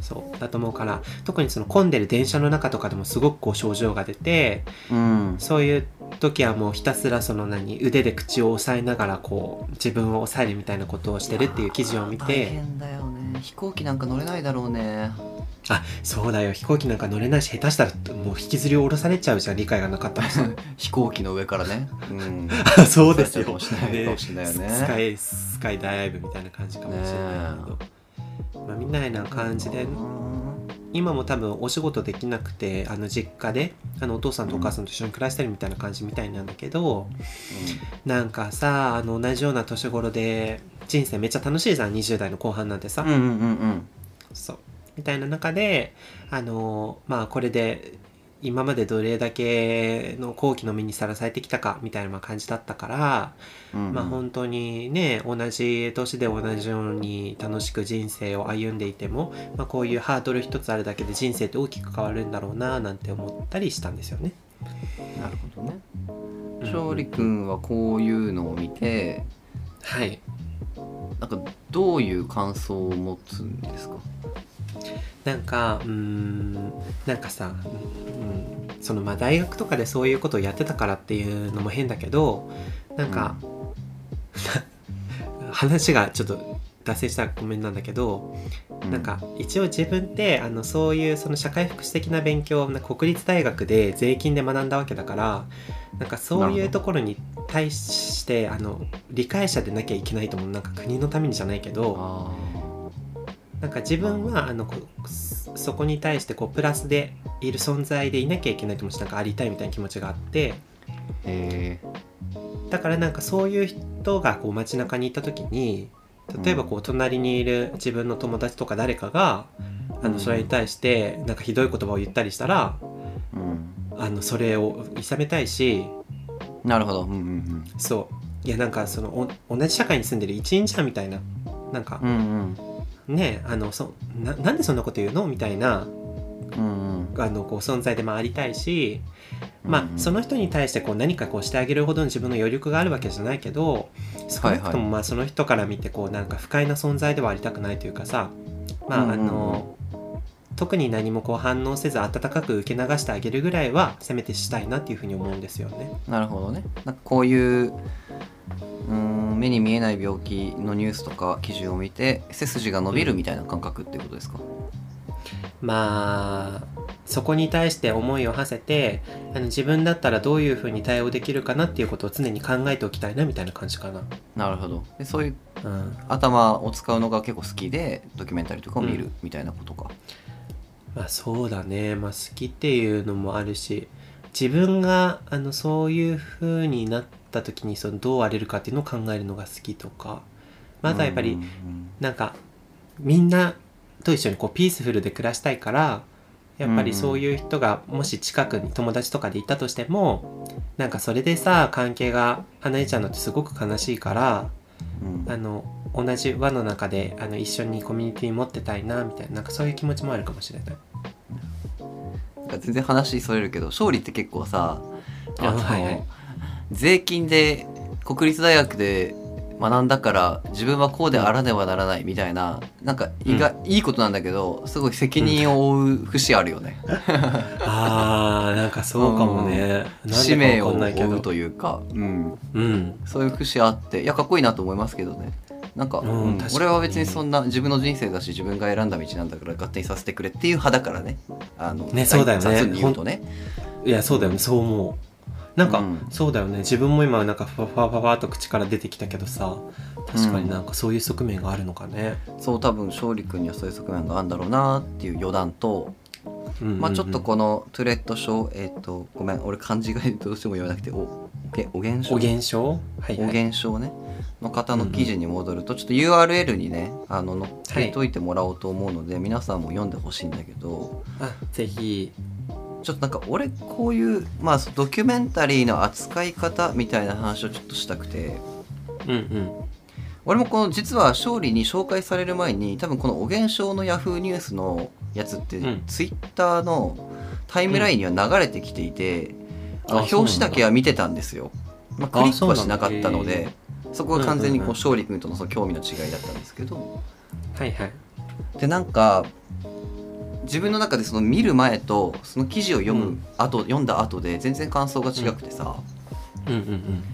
そう。だと思うから特にその混んでる電車の中とかでもすごくこう症状が出てうん。そういう時はもうひたすらその何腕で口を押さえながらこう自分を抑えるみたいなことをしてるっていう記事を見大て変だよね。飛行機なんか乗れないだろうね。あそうだよ。飛行機なんか乗れないし下手したらもう引きずり下ろされちゃうじゃん理解がなかったら。さ *laughs* 飛行機の上からね。うん。*laughs* あそうですよ。しれないしれないよね。スカイスカイダイブみたいな感じかもしれないけど、まあ、みたいな感じで今も多分お仕事できなくてあの実家であのお父さんとお母さんと一緒に暮らしてるみたいな感じみたいなんだけど、なんかさあの同じような年頃で人生めっちゃ楽しいじゃん20代の後半なんてさ、うんうんうんうん。そう。みたいな中であのまあこれで今までどれだけの好奇の目にさらされてきたかみたいな感じだったから、うんうん。まあ本当にね同じ年で同じように楽しく人生を歩んでいても、まあ、こういうハードル一つあるだけで人生って大きく変わるんだろうななんて思ったりしたんですよね。なるほどね。うん。勝利君はこういうのを見てはいなんかどういう感想を持つんですか？なんかうーんなんかさ、うん、そのまあ大学とかでそういうことをやってたからっていうのも変だけどなんか、*laughs* 話がちょっと脱線したらごめんなんだけど、なんか一応自分ってあのそういうその社会福祉的な勉強をな国立大学で税金で学んだわけだからなんかそういうところに対してあの理解者でなきゃいけないと思うなんか国のためにじゃないけど。あなんか自分はあのこそそこに対してこうプラスでいる存在でいなきゃいけないと思うしなんかありたいみたいな気持ちがあってだからなんかそういう人がこう街中にいた時に例えばこう隣にいる自分の友達とか誰かがあのそれに対してなんかひどい言葉を言ったりしたらうん。あのそれをいさめたいしなるほど。うんうんそう。いやなんかそのお同じ社会に住んでる一員じゃんみたいななんかうんうんうん。ねあのそななんでそんなこと言うの？みたいなうんうん。あのこう存在でもありたいしまあうんうんその人に対してこう何かこうしてあげるほどの自分の余力があるわけじゃないけど少なくともまあその人から見てこうなんか不快な存在ではありたくないというかさまあの特に何もこう反応せず温かく受け流してあげるぐらいはせめてしたいなっていうふうに思うんですよね。なるほどね。なんかこういううーん目に見えない病気のニュースとか記事を見て背筋が伸びるみたいな感覚っていうことですか、まあそこに対して思いを馳せてあの自分だったらどういうふうに対応できるかなっていうことを常に考えておきたいなみたいな感じかな。なるほど。でそういううん。頭を使うのが結構好きでドキュメンタリーとかを見るみたいなことか、まあそうだね、まあ、好きっていうのもあるし自分があのそういう風になった時にそのどう荒れるかっていうのを考えるのが好きとか。まずはやっぱりうんうんなんかみんなと一緒にこうピースフルで暮らしたいからやっぱりそういう人がもし近くに友達とかでいたとしてもなんかそれでさ関係が離れちゃうのってすごく悲しいからうんあの同じ輪の中であの一緒にコミュニティ持ってたいなみたいななんかそういう気持ちもあるかもしれない。なんか全然話それるけど勝利って結構さああの *laughs* はいはい税金で国立大学で学んだから自分はこうであらねばならないみたいななんか意外、いいことなんだけどすごい責任を負う節あるよね、あーなんかそうかもね。使命をなんでかわかんないけど。負うというか、うん、うん。そういう節あっていやかっこいいなと思いますけどね。なんか,、うんかに。俺は別にそんな自分の人生だし自分が選んだ道なんだから勝手にさせてくれっていう派だからね。あのねそうだよね。雑に言うとね。いやそうだよね。そう思う。なんか、うん。そうだよね。自分も今なんかファファファファっと口から出てきたけどさ。確かになんかそういう側面があるのかね。そう多分勝利君にはそういう側面があるんだろうなっていう余談と、うんうんうん。まあちょっとこのトゥレット症えっ、とごめん俺漢字がどうしても言わなくておおげお減症お現象？はいおはい。減症ね。の方の記事に戻ると、ちょっと URL にねあの載っけといてもらおうと思うので、皆さんも読んでほしいんだけど。あぜひ。ちょっとなんか俺こういうまあドキュメンタリーの扱い方みたいな話をちょっとしたくて。うんうん。俺もこの実は勝利に紹介される前に多分このお減症のヤフーニュースのやつって、うん。ツイッターのタイムラインには流れてきていて、あのあ表紙だけは見てたんですよ、まあ、クリックはしなかったのでそこが完全にこううんうんうん。勝利君とのその興味の違いだったんですけど。はいはい。でなんか自分の中でその見る前とその記事を読む後、読んだ後で全然感想が違くてさ、うんうんうん。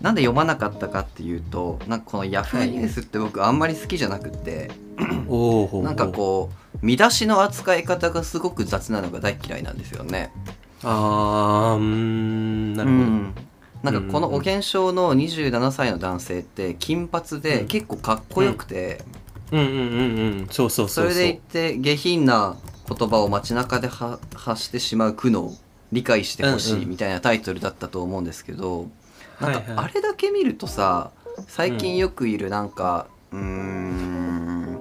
なんで読まなかったかっていうとなんかこのヤフーニュースって僕あんまり好きじゃなくって、おお。なんかこう見出しの扱い方がすごく雑なのが大嫌いなんですよね。あーうーんなるほど。うんなんかこのお減少の27歳の男性って金髪でうん結構かっこよくて、うんうんうんうん。そうそうそうそう。それでいて下品な言葉を街中では発してしまう苦悩理解してほしうんうん。いみたいなタイトルだったと思うんですけど、なんはいはい。かあれだけ見るとさ最近よくいるなんかうーん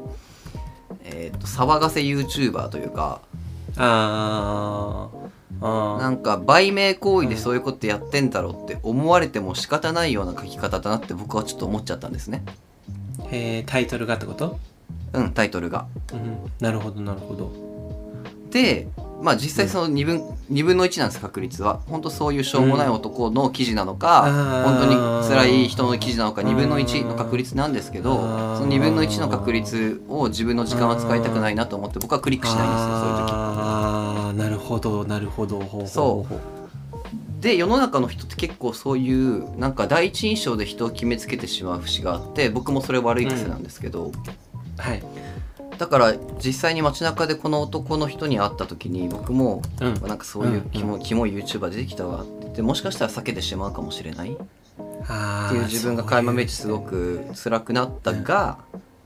えっ、と騒がせ YouTuber というかあなんか売名行為でそういうことやってんだろうって思われても仕方ないような書き方だなって僕はちょっと思っちゃったんですね。へータイトルがってこと？うんタイトルが。うんなるほどなるほどでまあ実際その2分,、二分の1なんです確率は。本当そういうしょうもない男の記事なのか、うん。本当に辛い人の記事なのか2分の1の確率なんですけどその2分の1の確率を自分の時間は使いたくないなと思って僕はクリックしないんですよそういう時。ああなるほどなるほど。ほう。で世の中の人って結構そういうなんか第一印象で人を決めつけてしまう節があって僕もそれ悪い癖なんですけど、はいだから実際に街中でこの男の人に会った時に僕もうん。なんかそういうキモ,、キモい YouTuber 出てきたわって言ってもしかしたら避けてしまうかもしれない。っていう自分が垣間見えてすごく辛くなったが、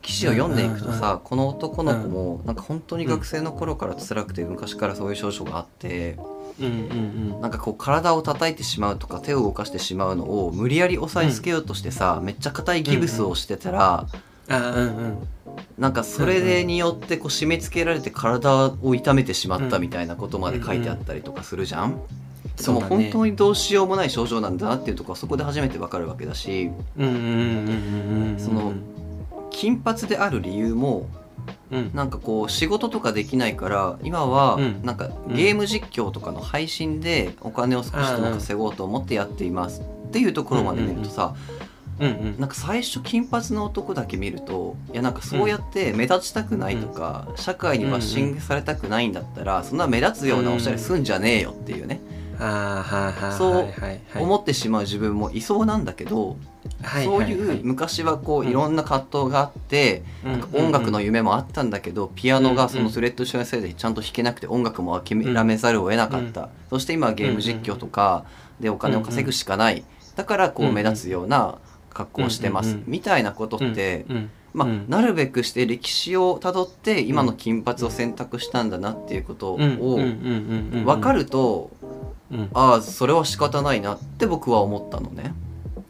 記事を読んでいくとさ、この男の子もなんか本当に学生の頃から辛くて昔からそういう症状があってうなんかこう体を叩いてしまうとか手を動かしてしまうのを無理やり押さえつけようとしてさ、めっちゃ硬いギブスをしてたら、うんうんなんかそれによってこう締め付けられて体を痛めてしまったみたいなことまで書いてあったりとかするじゃん、その本当にどうしようもない症状なんだなっていうところはそこで初めてわかるわけだし。その金髪である理由もうん。なんかこう仕事とかできないから今はうん。なんかゲーム実況とかの配信でお金を少しでも稼ごうと思ってやっていますっていうところまで見るとさうんうんなんか最初金髪の男だけ見るといやなんかそうやって目立ちたくないとか社会にバッシングされたくないんだったらそんな目立つようなおしゃれすんじゃねえよっていうね。あーはいはいそう思ってしまう自分もいそうなんだけどはいそうはい。はいいう昔はこうんういろんな葛藤があってなんか音楽の夢もあったんだけどピアノがそのスレッド先生でちゃんと弾けなくて音楽も諦めざるを得なかったそして今はゲーム実況とかでお金を稼ぐしかない。だからこう目立つような格好をしてます。みたいなことってまあうん。なるべくして歴史をたどって今の金髪を選択したんだなっていうことを分かる、るとうん、ああそれは仕方ないなって僕は思ったのね。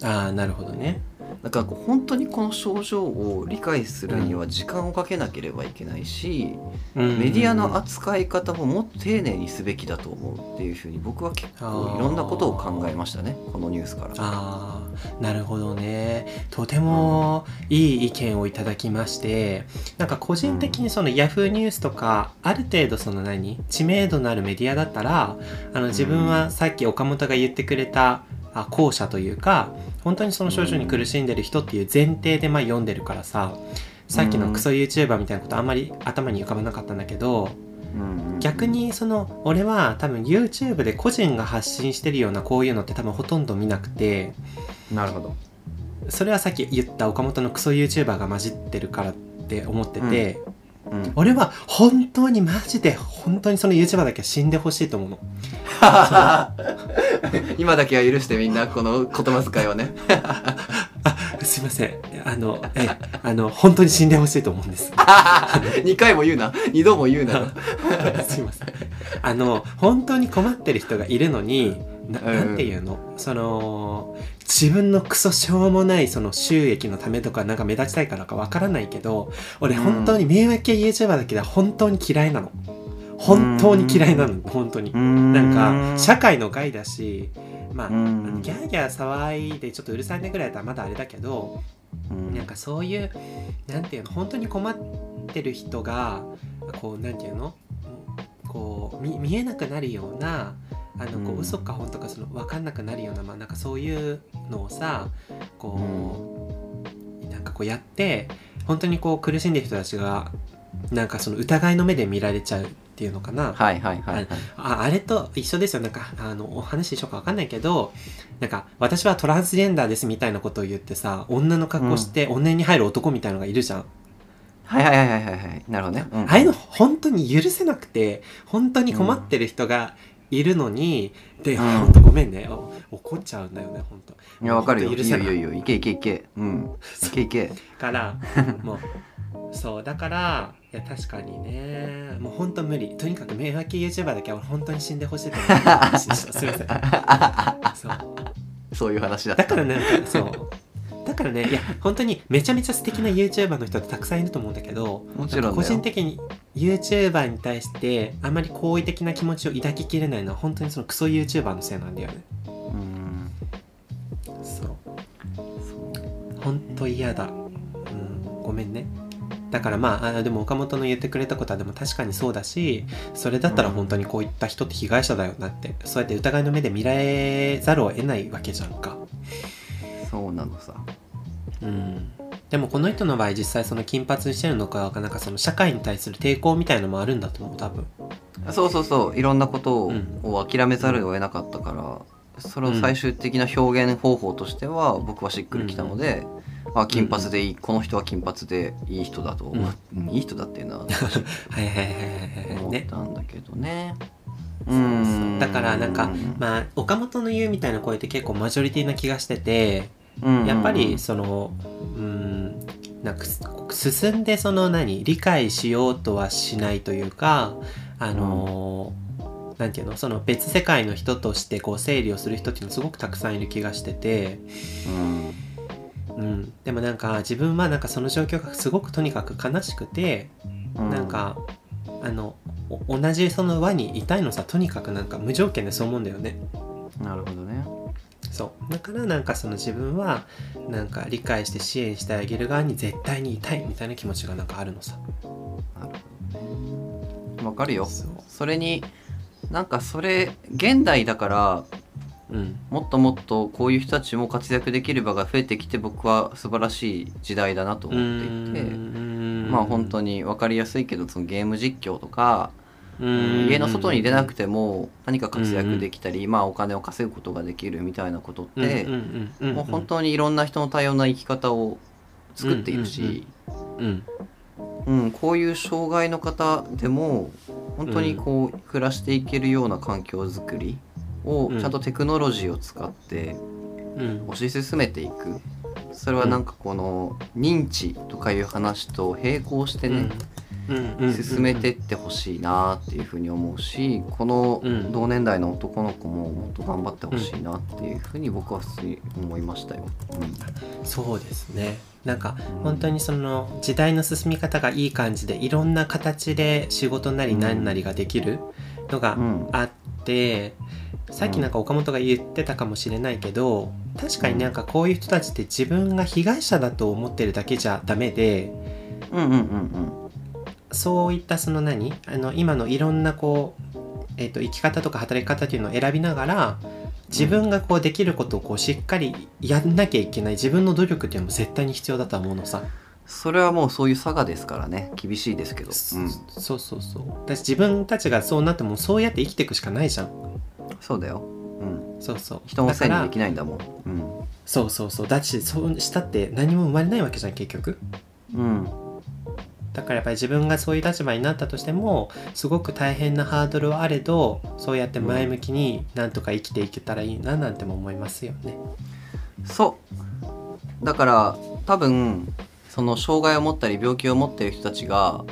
ああなるほどねだからこう本当にこの症状を理解するには時間をかけなければいけないし、メメディアの扱い方ももっと丁寧にすべきだと思うっていうふうに僕は結構いろんなことを考えましたねこのニュースから。ああなるほどね。とてもいい意見をいただきましてなんか個人的にそのヤフーニュースとかある程度その何知名度のあるメディアだったらあの自分はさっき岡本が言ってくれたあ後者というか本当にその症状に苦しんでる人っていう前提でまあ読んでるからささっきのクソ YouTuber みたいなことあんまり頭に浮かばなかったんだけど逆にその俺は多分 YouTube で個人が発信してるようなこういうのって多分ほとんど見なくてなるほど。それはさっき言った岡本のクソ YouTuber が混じってるからって思ってて、うん、俺は本当にマジで本当にその YouTuber だけは死んでほしいと思うの。*laughs* 今だけは許してみんなこの言葉遣いをね。あ *laughs* すいません。あのえあの本当に死んでほしいと思うんです。*laughs* 2回も言うな。2度も言うな。すいません。あの本当に困ってる人がいるのになんていうの？その自分のクソしょうもないその収益のためとかなんか目立ちたいからかわからないけど俺うん本当に迷惑系 YouTuber だけで本当に嫌いなの。本当に嫌いなの。本当に。ななんか社会の害だしまあギャーギャー騒いでちょっとうるさいねぐらいだったらまだあれだけどなんかそういうなんていうの本当に困ってる人がこうなんていうの？こう見見えなくなるようなあのこうん。う嘘か本当かその分かんなくなるような,、まあ、なんかそういうのをさこう、なんかこうやって本当にこう苦しんでる人たちがなんかその疑いの目で見られちゃうっていうのかな、はいはいはいはい。ああれと一緒ですよ。なんかあのお話一緒か分かんないけどなんか私はトランスジェンダーですみたいなことを言ってさ女の格好して女に入る男みたいのがいるじゃん、はいはいはいはいはい。なるほどね、うん。ああいうの本当に許せなくて本当に困ってる人がいるのに、で、ん。本当ごめんね。お怒っちゃうんだよね本当いやわかるよ。許せない。いいよいいよいけいけいけ。うん。いけいけ。からもうそう。だからいや確かにね。もう本当無理。とにかく迷惑系 YouTuber だけは本当に死んでほしいと思う話でしたすいません。そう。そういう話だだからなんかそう。だからねいや本当にめちゃめちゃ素敵な YouTuber の人ってたくさんいると思うんだけどもちろん個人的に YouTuber に対してあまり好意的な気持ちを抱ききれないのは本当にそのクソ YouTuber のせいなんだよね。うん。そう。本当嫌だ。うん。ごめんね。だからまああでも岡本の言ってくれたことはでも確かにそうだしそれだったら本当にこういった人って被害者だよなって。そうやって疑いの目で見られざるを得ないわけじゃんか。そうなのさうん。でもこの人の場合実際その金髪にしてるのかなんかその社会に対する抵抗みたいのもあるんだと思う多分。そうそうそう。いろんなことを,、うん。を諦めざるを得なかったからその最終的な表現方法としては僕はしっくりきたので、あ金髪でいいこの人は金髪でいい人だと思う、うんいい人だっていうのは *laughs* はいはいはいはいはい。思っねたんだけどね。そうそう。だからなんかまあ岡本の言うみたいな声って結構マジョリティな気がしててうんやっぱりそのうんなんかす進んでその何理解しようとはしないというかあのなんていうのその別世界の人としてこう整理をする人っていうのすごくたくさんいる気がしててうん。ううん、でもなんか自分はなんかその状況がすごくとにかく悲しくて、うん。なんかあのお同じその輪にいたいのさとにかくなんか無条件でそう思うんだよね。なるほどねそうだからなんかその自分はなんか理解して支援してあげる側に絶対にいたいみたいな気持ちがなんかあるのさ。わかるよ。それになんかそれ現代だからうん。もっともっとこういう人たちも活躍できる場が増えてきて僕は素晴らしい時代だなと思っていてまあ本当にに分かりやすいけどそのゲーム実況とか家の外に出なくても何か活躍できたりまあお金を稼ぐことができるみたいなことってもう本当にいろんな人の多様な生き方を作っているし、うんうん、こういう障害の方でも本当にこう暮らしていけるような環境づくりをうん。ちゃんとテクノロジーを使ってうん。推し進めていく。それはなんかこの認知とかいう話と並行してね、進めてってほしいなっていうふうに思うしこのうん。同年代の男の子ももっと頑張ってほしいなっていうふうに僕は普通に思いましたよ。そうですね。なんか本当にその時代の進み方がいい感じでいろんな形で仕事なり何なりができるのがうん。あって、さっきなんか岡本が言ってたかもしれないけど確かになんかこういう人たちって自分が被害者だと思ってるだけじゃダメでうんうんうんそういったその何？あの今のいろんなこう、えー、と生き方とか働き方っていうのを選びながら自分がこうできることをこうしっかりやんなきゃいけない自分の努力っていうのも絶対に必要だとは思うのさ。それはもうそういう差がですからね。厳しいですけど、うん、そうそうそう。私自分たちがそうなってもそうやって生きていくしかないじゃん。そうだよ、うん、そうそう。人のせいにできないんだもん。そうそうそう。だしそうしたって何も生まれないわけじゃん結局。うん、うん、だからやっぱり自分がそういう立場になったとしてもすごく大変なハードルはあれどそうやって前向きになんとか生きていけたらいいななんても思いますよね。そう。だから多分その障害を持ったり病気を持っている人たちが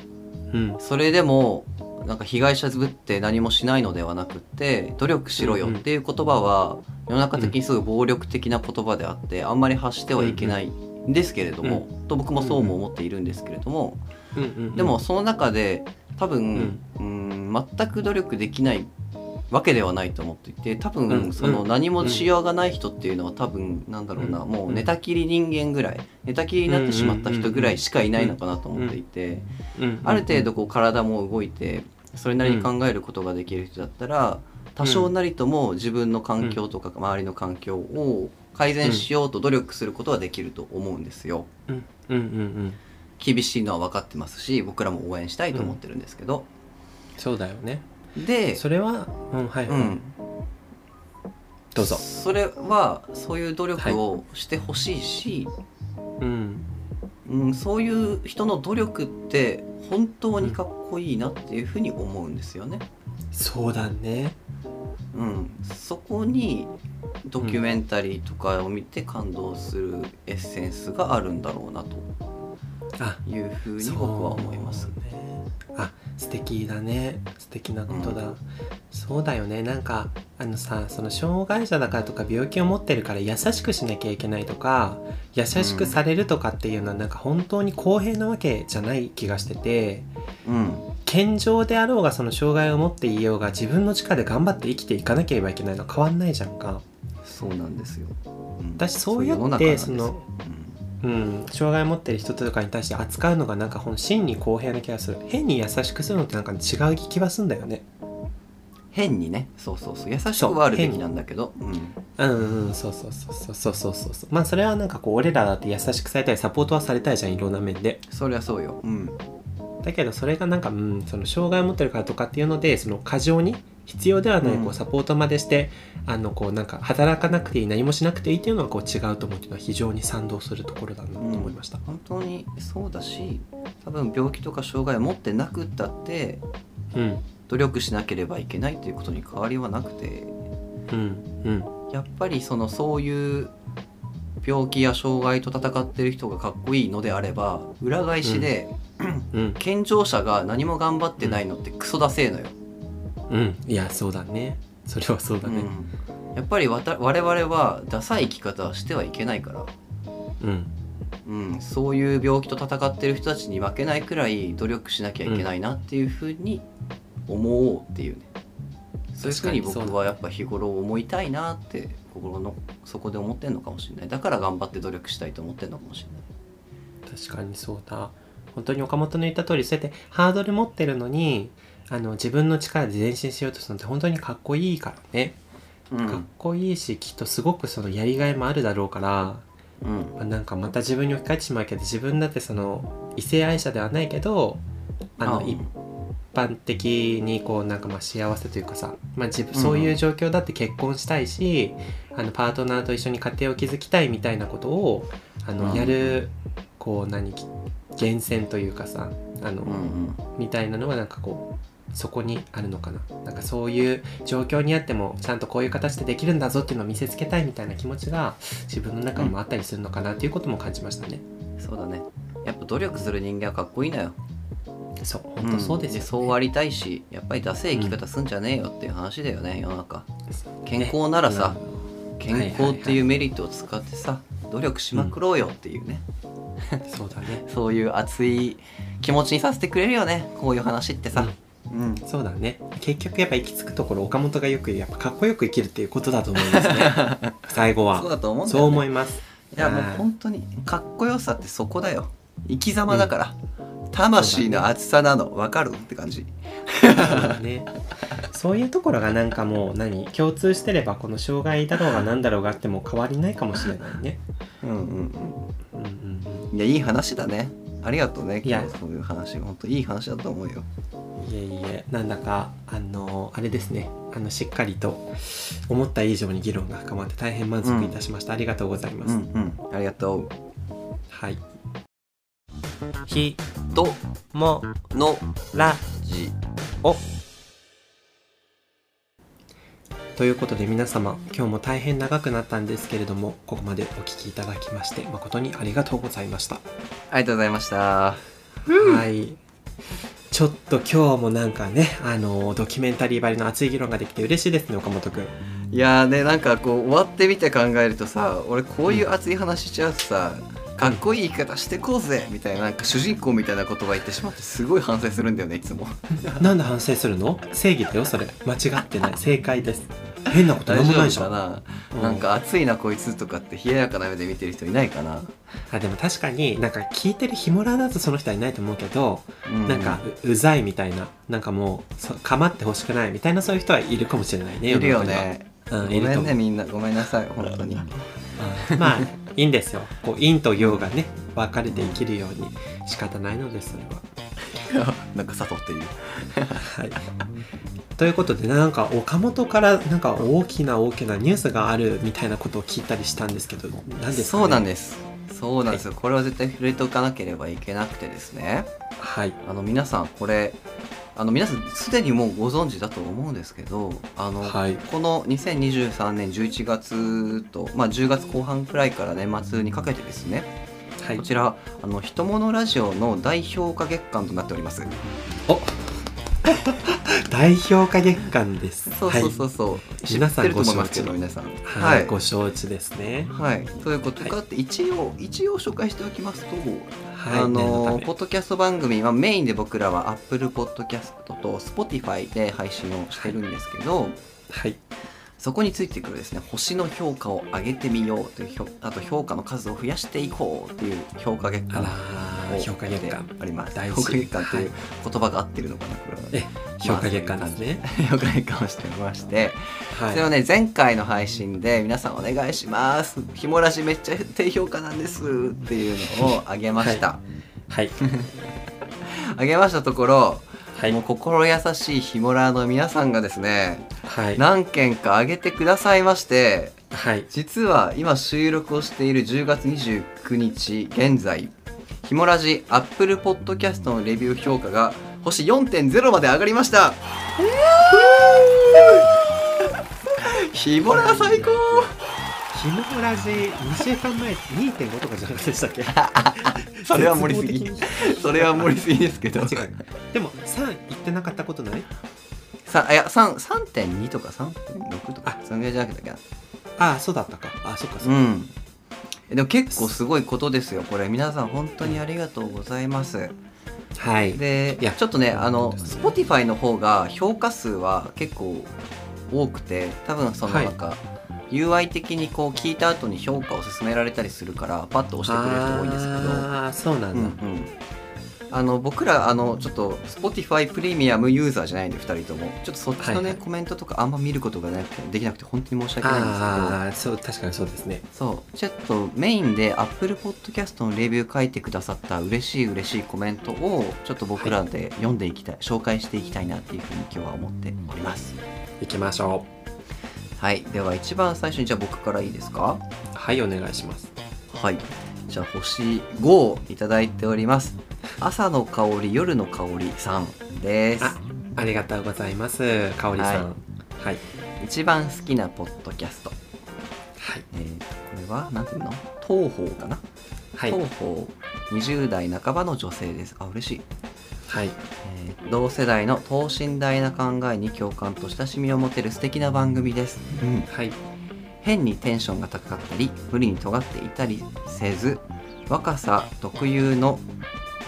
うん。それでもなんか被害者ぶって何もしないのではなくって努力しろよっていう言葉は世の中的にすごい暴力的な言葉であってあんまり発してはいけないんですけれども、と僕もそうも思っているんですけれども、うんうんうん。でもその中で多分、うん、全く努力できないわけではないと思っていて多分、うんその何もしようがない人っていうのは多分なんだろうな、うん。もう寝たきり人間ぐらい寝たきりになってしまった人ぐらいしかいないのかなと思っていて、うんある程度こう体も動いてそれなりに考えることができる人だったら多少なりとも自分の環境とか周りの環境を改善しようと努力することはできると思うんですよ。厳しいのは分かってますし僕らも応援したいと思ってるんですけど、そうだよね。でそれはうんはいはい、うん、どうぞ。それはそういう努力をしてほしいし、うん。うん、そういう人の努力って本当にかっこいいなっていうふうに思うんですよね。そうだね。うん、そこにドキュメンタリーとかを見て感動するエッセンスがあるんだろうなとあいうふうに僕は思います。そうね。あ素敵だね。素敵なことだ、そうだよね。なんかあのさその障害者だからとか病気を持ってるから優しくしなきゃいけないとか優しくされるとかっていうのはなんか本当に公平なわけじゃない気がしててうん、健常であろうがその障害を持っていようが自分の力で頑張って生きていかなければいけないのは変わんないじゃんか。そうなんですよ。うん。私そうやって世の中なんうん、障害を持ってる人とかに対して扱うのがなんか本心に公平な気がする。変に優しくするのってなんか違う気がすんだよね。変にね。そうそうそう。優しくはあるべきなんだけど。うん、うん。うん。そうそうそうそうそうそうそうまあそれはなんかこう俺らだって優しくされたりサポートはされたいじゃんいろんな面で。そりゃそうよ。うん。だけどそれがなんか、うん、その障害を持ってるからとかっていうのでその過剰に必要ではないうん。こうサポートまでして、あのこうなんか働かなくていい何もしなくていいっていうのはこう違うと思うっていうのは非常に賛同するところだなと思いました。本当にそうだし多分病気とか障害を持ってなくったってうん。努力しなければいけないということに変わりはなくてうん。うん。やっぱりそのそういう病気や障害と戦ってる人がかっこいいのであれば裏返しで、うん。健常者が何も頑張ってないのってクソだせえのよ。うん。いやそうだね。それはそうだね。うん。やっぱりわた我々はダサい生き方はしてはいけないから。うん。うん、そういう病気と戦ってる人たちに負けないくらい努力しなきゃいけないなっていうふうに思おうっていうね、そういうふうに僕はやっぱ日頃思いたいなって心の底で思ってんのかもしれない。だから頑張って努力したいと思ってんのかもしれない。確かにそうだ。本当に岡本の言った通りそうやってハードル持ってるのにあの自分の力で前進しようとするのって本当にかっこいいからね、かっこいいしきっとすごくそのやりがいもあるだろうから、うん。まあなんかまた自分に置き換えてしまうけど自分だってその異性愛者ではないけどあのうん。一般的にこうなんかまあ幸せというかさ、まあ、自分うん。そういう状況だって結婚したいし、あのパートナーと一緒に家庭を築きたいみたいなことをあの、うん。やるこう何源泉というかさあの、うんうん。みたいなのはなんかこうそこにあるのかな。なんかそういう状況にあってもちゃんとこういう形でできるんだぞっていうのを見せつけたいみたいな気持ちが自分の中にもあったりするのかなっていうことも感じましたね。そうだね。やっぱ努力する人間はかっこいいのよ。そう本当そうですよ、ね。そうありたいしやっぱりダセえ生き方すんじゃねえよっていう話だよね世の中。健康ならさ、健康っていうメリットを使ってさ努力しまくろうよっていうね、そうだね。*laughs* そういう熱い気持ちにさせてくれるよねこういう話ってさ、うん。そうだね。結局やっぱ行き着くところ岡本がよく言うやっぱかっこよく生きるっていうことだと思いますね。*laughs* 最後は。そうだと思うんだそうよ、ね、思います。いやもうはい本当にかっこよさってそこだよ。生き様だから、魂の熱さなの分かるって感じ。そうだね。そういうところがなんかもう何共通してればこの障害だろうが何だろうがあっても変わりないかもしれないね。うんうん。うんうんうん。いやいい話だねありがとうねいや。今日そういう話本当いい話だと思うよ。いえいえなんだかあのあれですね。あのしっかりと思った以上に議論が深まって大変満足いたしました、ありがとうございます、うんうん。ありがとう。はい。ひとものらじおということで皆様今日も大変長くなったんですけれどもここまでお聞きいただきまして誠にありがとうございました。ありがとうございました。はい。ちょっと今日もなんかねあのドキュメンタリーばりの熱い議論ができて嬉しいですね岡本くん。いやーねなんかこう終わってみて考えるとさ俺こういう熱い話しちゃうとさ、かっこいい言い方してこうぜみたいななんか主人公みたいな言葉言ってしまってすごい反省するんだよねいつも。*laughs* なんで反省するの？正義だよそれ。間違ってない。正解です変なこと大丈なんもないじゃん。な、うん。なんか熱いなこいつとかって冷ややかな目で見てる人いないかな、あでも確かになんか聞いてるヒモラだとその人はいないと思うけど、うなんかううざいみたいななんかもうそ構ってほしくないみたいなそういう人はいるかもしれないねいるよね。うんごめんねみんなごめんなさい本当に。うん。まあいいんですよ。こう陰と陽がね分かれて生きるように仕方ないのですそれは。*laughs* なんか佐藤っていうはいということでなんか岡本からなんか大きな大きなニュースがあるみたいなことを聞いたりしたんですけど何ですか、ね、そうなんです。そうなんですよ、これは絶対触れておかなければいけなくてですね。はい。あの皆さんこれあの皆さんすでにもうご存知だと思うんですけどあの、はい。この2023年11月と、まあ、10月後半くらいから年末にかけてですねはい。こちらあの「ひとものラジオ」の大評価月間となっております。お大評価月間です。そうそうそうそう、知皆さん。ご承皆さんはい、ご承知ですね。はい、ということかって一応、一応紹介しておきますと、はいあのポッドキャスト番組はメインで僕らは Apple Podcast と Spotify で配信をしてるんですけど、はいそこについてくるですね星の評価を上げてみようという評あと評価の数を増やしていこうという評価月間あらをー評価月間。やってあります評価月間という言葉が合ってるのかな。これはえ評価月間ですね、評価月間をしてまして、はい。それをね前回の配信で皆さんお願いします。ひもらしめっちゃ低評価なんですっていうのをあげました、はい。*laughs* あげましたところ、はい。もう心優しいひもらの皆さんがですねはい。何件かあげてくださいましてはい。実は今収録をしている10月29日現在ひもラジアップルポッドキャストのレビュー評価が星4.0まで上がりました。ひもラ最高。ひもラジ2週間前2.5とかじゃなかったでしたっけ？*laughs* それは盛りすぎ。それは盛りすぎですけどでも3言ってなかったことない？さいや3 3.2とか3.6とかあそんぐらいじゃなかったっけ？なああそうだったか。あそっかそっか、うん。でも結構すごいことですよこれ。皆さん本当にありがとうございます。はい。でいや。ちょっとねあの Spotify の方が評価数は結構多くて多分そのはい。なんか、UI 的にこう聞いた後に評価を勧められたりするからパッと押してくれる人多いんですけど。ああそうなんだ、うんうんあの僕らあのちょっと Spotify プレミアムユーザーじゃないんで2人とも。ちょっとそっちのね、はいはい。コメントとかあんま見ることがなくてできなくて本当に申し訳ないんですけど。ああそう確かにそうですね。そう。ちょっとメインで Apple Podcast のレビュー書いてくださった嬉しい嬉しいコメントをちょっと僕らで読んでいきたい、紹介していきたいなっていうふうに今日は思っております。行きましょはい。では一番最初にじゃあ僕からいいですか？うはいお願いします。はい。じゃあ星5をいただいております朝の香り夜の香りさんです。あありがとうございますかおりさん。ははい。一番好きなポッドキャスト。はい。えー、とこれは何ていうの？東宝かな、はい。東宝20代半ばの女性です。あ嬉しい。はい。えー同世代の等身大な考えに共感と親しみを持てる素敵な番組です、うん、はい。変にテンションが高かったり無理に尖っていたりせず若さ特有の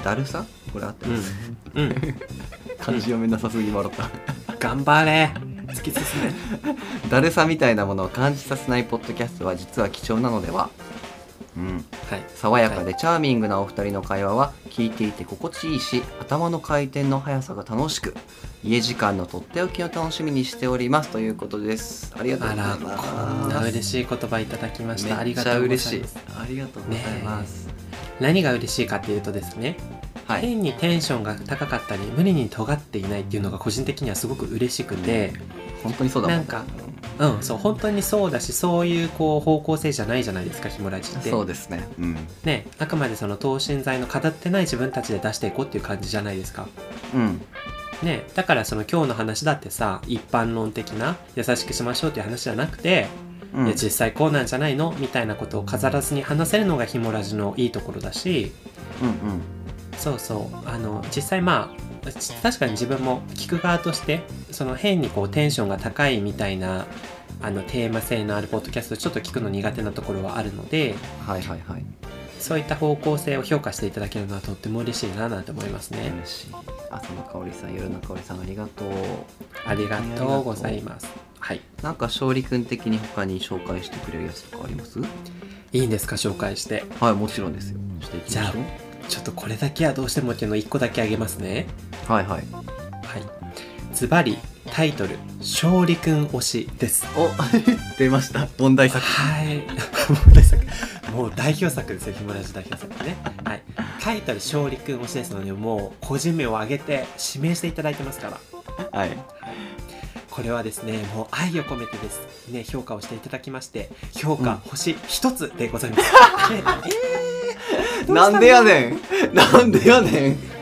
だるさ？これあってうん。ます、うん。漢字読めなさすぎ笑った。頑張れ。突き進め。だるさみたいなものを感じさせないポッドキャストは実は貴重なのでは？うん。はい。爽やかでチャーミングなお二人の会話は聞いていて心地いいし頭の回転の速さが楽しく家時間のとっておきを楽しみにしておりますということです。ありがとうございます。こんな嬉しい言葉いただきました。ありがとうございます。ありがとうございます、何が嬉しいかっていうとですね、はい。変にテンションが高かったり無理に尖っていないっていうのが個人的にはすごく嬉しくて、本当にそうだもんなんかうんそう本当にそうだしそういうこう方向性じゃないじゃないですかひもラジって。そうですね。うん。ねあくまでその等身大の語ってない自分たちで出していこうっていう感じじゃないですか。うん。ねだからその今日の話だってさ一般論的な優しくしましょうっていう話じゃなくて、うん。実際こうなんじゃないの？みたいなことを飾らずに話せるのがひもラジのいいところだし。うんうん。そうそう。あの実際まあち確かに自分も聞く側としてその変にこうテンションが高いみたいなあのテーマ性のあるポッドキャストちょっと聞くの苦手なところはあるので。はいはいはいそういった方向性を評価していただけるのはとっても嬉しいななんて思いますね。嬉しい。朝の香りさん夜の香りさんありがとうありがとうございます。はい。なんか勝利君的に他に紹介してくれるやつとかあります？いいんですか紹介して。はいもちろんですよ。していきましょう。ちょっとこれだけはどうしてもっていうの1個だけあげますね。はいはい。はい。ズバリタイトル「勝利くん推し」です。お *laughs* 出ました。問題作はい。*laughs* 問題作。もう代表作ですよ。ひもラジ代表作ね。はい。タイトル「勝利くん推し」ですのでもう個人名を挙げて指名していただいてますから。はい。これはですねもう愛を込めてです。ね評価をしていただきまして評価星一つでございます、で *laughs* えーなんでやねん。なんでやねん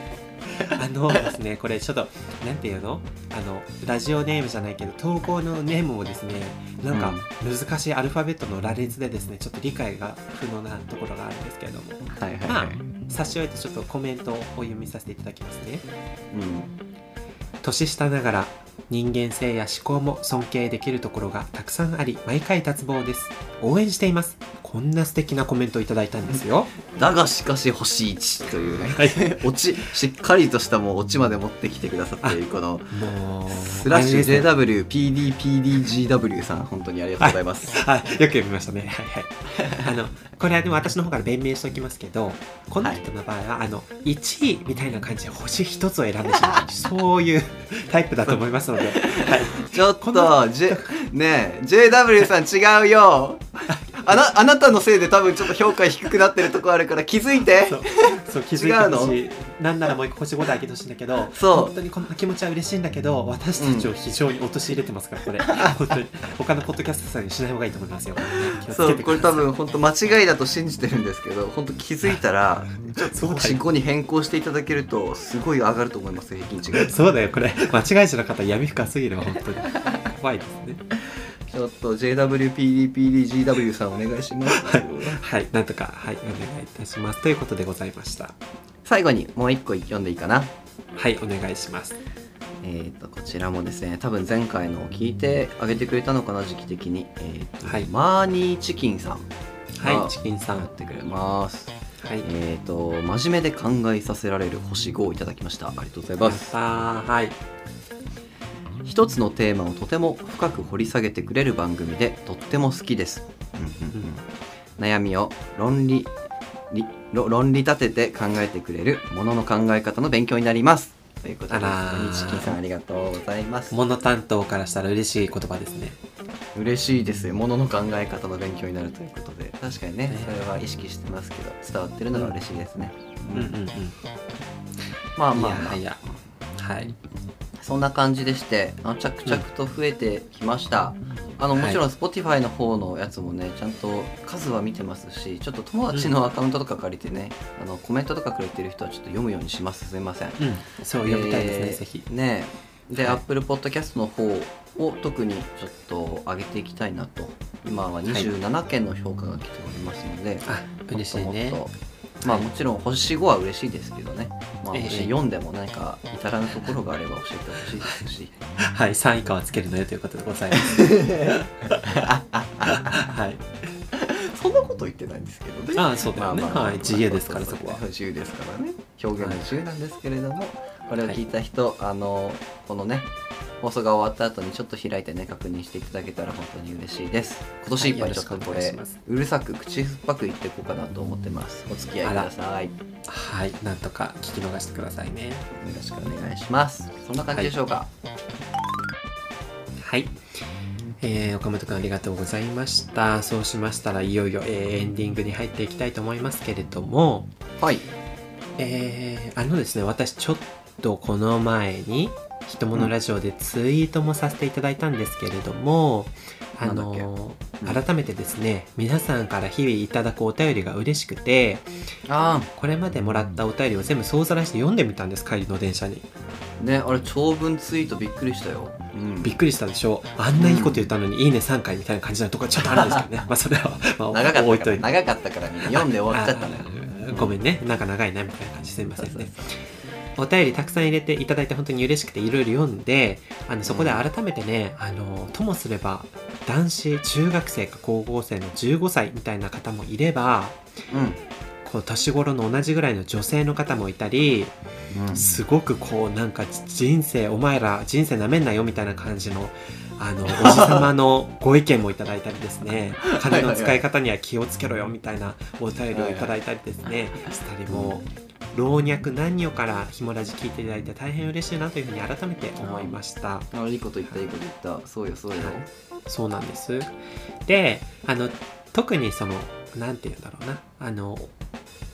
あのですねこれちょっとなんていうの？あのラジオネームじゃないけど投稿のネームもですねなんか難しいアルファベットの羅列でですねちょっと理解が不能なところがあるんですけれども。はいはいまあはい、差し置いてちょっとコメントをお読みさせていただきますね。うん。年下ながら人間性や思考も尊敬できるところがたくさんあり毎回脱帽です。応援しています。こんな素敵なコメントをいただいたんですよ。だがしかし星1というね。はい。*laughs* オチしっかりとしたもうオチまで持ってきてくださっているこのスラッシュ JWPDPDGW さん本当にありがとうございます、*laughs* はい、よく読みましたね。はいはい。あの、これはでも私の方から弁明しておきますけど、この人の場合は、あの、1位みたいな感じで星1つを選んでしまう、*laughs* そういうタイプだと思いますので、*laughs* はい。ちょっと、J、ねえ JW さん違うよあなあなたのせいで多分ちょっと評価低くなってるとこあるから気づいてそう気づいてほしい。なんならもう一個星5であげてほしいんだけど、そう本当にこんな気持ちは嬉しいんだけど、私たちを非常に陥れてますから、これ。*laughs* 本当に。他のポッドキャストさんにしない方がいいと思いますよ。そうこれ多分本当間違いだと信じてるんですけど本当気づいたら *laughs* 星5に変更していただけるとすごい上がると思います平均値が *laughs* そうだよ、これ。間違いじゃなかったら闇深すぎるわ、本当に。怖いですね。ちょっと JWPDPDGW さんお願いしますはい、なんとか、はい、お願いいたします。ということでございました。最後にもう一個読んでいいかな？はい、お願いします。えー、とこちらもですね多分前回のを聞いてあげてくれたのかな時期的に、えーとはい。マーニーチキンさんはいチキンさんやってくれます。はい。えーと真面目で考えさせられる星5をいただきました。ありがとうございます。はい。一つのテーマをとても深く掘り下げてくれる番組でとっても好きです、うんうん。うん。悩みを論理論理立てて考えてくれるものの考え方の勉強になります。ということであらー。チキンさんありがとうございます。モノ担当からしたら嬉しい言葉ですね。嬉しいですよ。ものの考え方の勉強になるということで。確かにねね。それは意識してますけど伝わってるのが嬉しいですね、うんうんうん。まあまあまあ。いやいやはいそんな感じでしてあの着々と増えてきました、あのもちろん Spotify の方のやつもねちゃんと数は見てますしちょっと友達のアカウントとか借りてね、あのコメントとかくれてる人はちょっと読むようにします。すいません。うん。そう読みたいですね、えーぜひ。ねで、はい。Apple Podcast の方を特にちょっと上げていきたいなと。今は27件の評価が来ておりますので、あ嬉しいね。もっともっとまあもちろん星5は嬉しいですけどね、まあ、ええ。星4でも何か至らぬところがあれば教えてほしいですし。*laughs* はい3以下はつけるのよということでございます。*laughs* はい。そんなこと言ってないんですけどね。ああそうだよね。はい自由ですからそこは。自由ですからね。表現の自由なんですけれども、これを聞いた人、あのこのね放送が終わった後にちょっと開いてね確認していただけたら本当に嬉しいです。今年いっぱいちょっとこれ、はいうるさく口酸っぱく言っていこうかなと思ってます。お付き合いください。よはいなんとか聞き逃してくださいね。ろしくお願いします。そんな感じでしょうか？はい。えー岡本くんありがとうございました。そうしましたらいよいよ、えーエンディングに入っていきたいと思いますけれども。はい。えーあのですね私ちょっとこの前に「ひとものラジオ」でツイートもさせていただいたんですけれども、あなんだっけ？のうん。改めてですね皆さんから日々いただくお便りが嬉しくてあこれまでもらったお便りを全部総ざらいして読んでみたんです帰りの電車に。あねあれ長文ツイートびっくりしたよ、うん。びっくりしたでしょ？あんないいこと言ったのに「いいね3回」みたいな感じなとこちょっとあるんですけどね。*laughs* まあそれは、まあ、長かったから長かったからみんな読んで終わっちゃったのよ。あーごめんね。なんか長いなみたいな感じ。すみませんね。そうそうお便りたくさん入れていただいて本当に嬉しくていろいろ読んであのそこで改めてね、あのともすれば男子中学生か高校生の15歳みたいな方もいればこう年頃の同じぐらいの女性の方もいたりうん、うんすごくこうなんか人生お前ら人生なめんなよみたいな感じのあのおじさまのご意見もいただいたりですね。*laughs* 金の使い方には気をつけろよみたいなお便りをいただいたりですね。したりも老若男女からひもラジ聞いていただいて大変嬉しいなというふうに改めて思いました。あいいこと言ったいいこと言った。そうよそうよ。そうなんです。であの特にそのなんて言うんだろうな。あの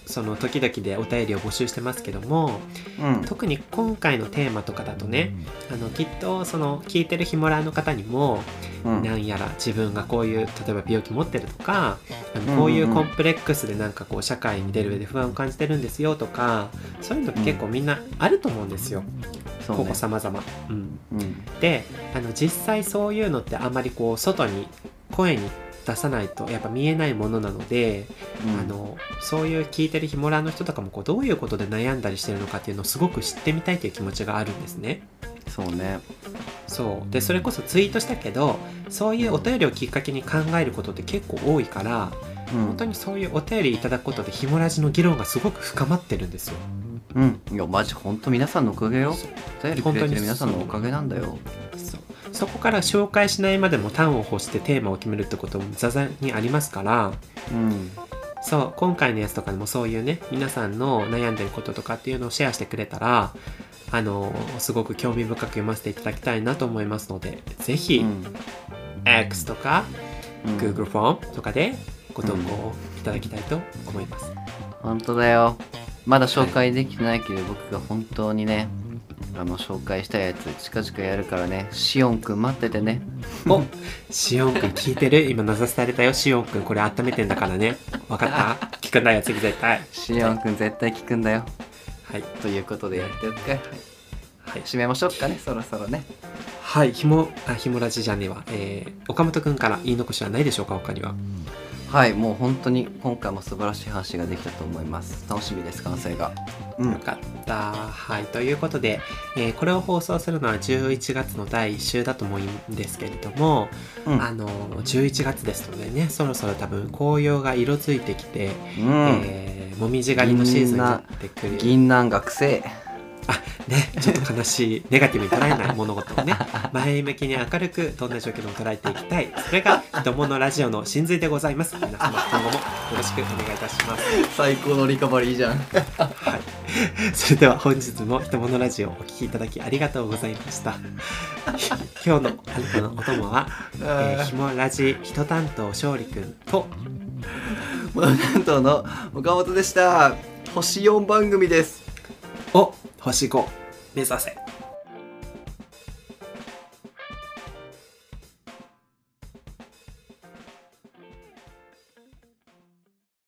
その時々でお便りを募集してますけどもうん。特に今回のテーマとかだとねあのきっとその聞いてるヒモラーの方にも、うん。なんやら自分がこういう例えば病気持ってるとかあうんうん。のこういうコンプレックスでなんかこう社会に出る上で不安を感じてるんですよとかそういうのって結構みんなあると思うんですよ、そうね。ここ様々。うん、うん。であの実際そういうのってあんまりこう外に声に出さないとやっぱ見えないものなので、うん。あのそういう聞いてるヒモラーの人とかもこうどういうことで悩んだりしてるのかっていうのをすごく知ってみたいという気持ちがあるんですね。そうね。そう。でそれこそツイートしたけどそういうお便りをきっかけに考えることって結構多いから、うん。本当にそういうお便りいただくことでヒモラジの議論がすごく深まってるんですよ。うん。いやマジ本当皆さんのおかげよ。お便りくれてる皆さんのおかげなんだよ。そうそこから紹介しないまでも端を欲してテーマを決めるってことも座々にありますから。うんそう今回のやつとかでもそういうね皆さんの悩んでることとかっていうのをシェアしてくれたらあのすごく興味深く読ませていただきたいなと思いますのでぜひ、うん。X とかうん。Google フォームとかでご投稿いただきたいと思います。本当だよ。まだ紹介できてないけど、僕が本当にねあの紹介したやつ近々やるからね。シオンくん待っててね。おシオンくん聞いてる？今名指されたよ。シオンくんこれ温めてんだからね。分かった？聞くんだよ次絶対。シオンくん絶対聞くんだよ。はい。ということでやっておくか。はい。締めましょうかね。そろそろね。はい。ひもあひもラジじゃねえわ、えー、岡本くんから言い残しはないでしょうか？他にははいもう本当に今回も素晴らしい話ができたと思います楽しみです完成がうよかった。はい。ということで、えーこれを放送するのは11月の第1週だと思うんですけれども、うんあの、11月ですのでね、そろそろ多分紅葉が色づいてきて、うん、えーもみじ狩りのシーズンになってくる。銀杏学生ね、ちょっと悲しい、ネガティブに捉えない物事をね、*laughs* 前向きに明るく、どんな状況でも捉えていきたい。それが、人物ラジオの真髄でございます。皆様、今後もよろしくお願いいたします。最高のリカバリーじゃんはい。*laughs* それでは本日も人物ラジオをお聞きいただきありがとうございました。今日のあなたのお供は、*laughs* えー、ひもラジ人担当勝利くんと、モノ担当の岡本でした星4番組ですお、星5、目指せ。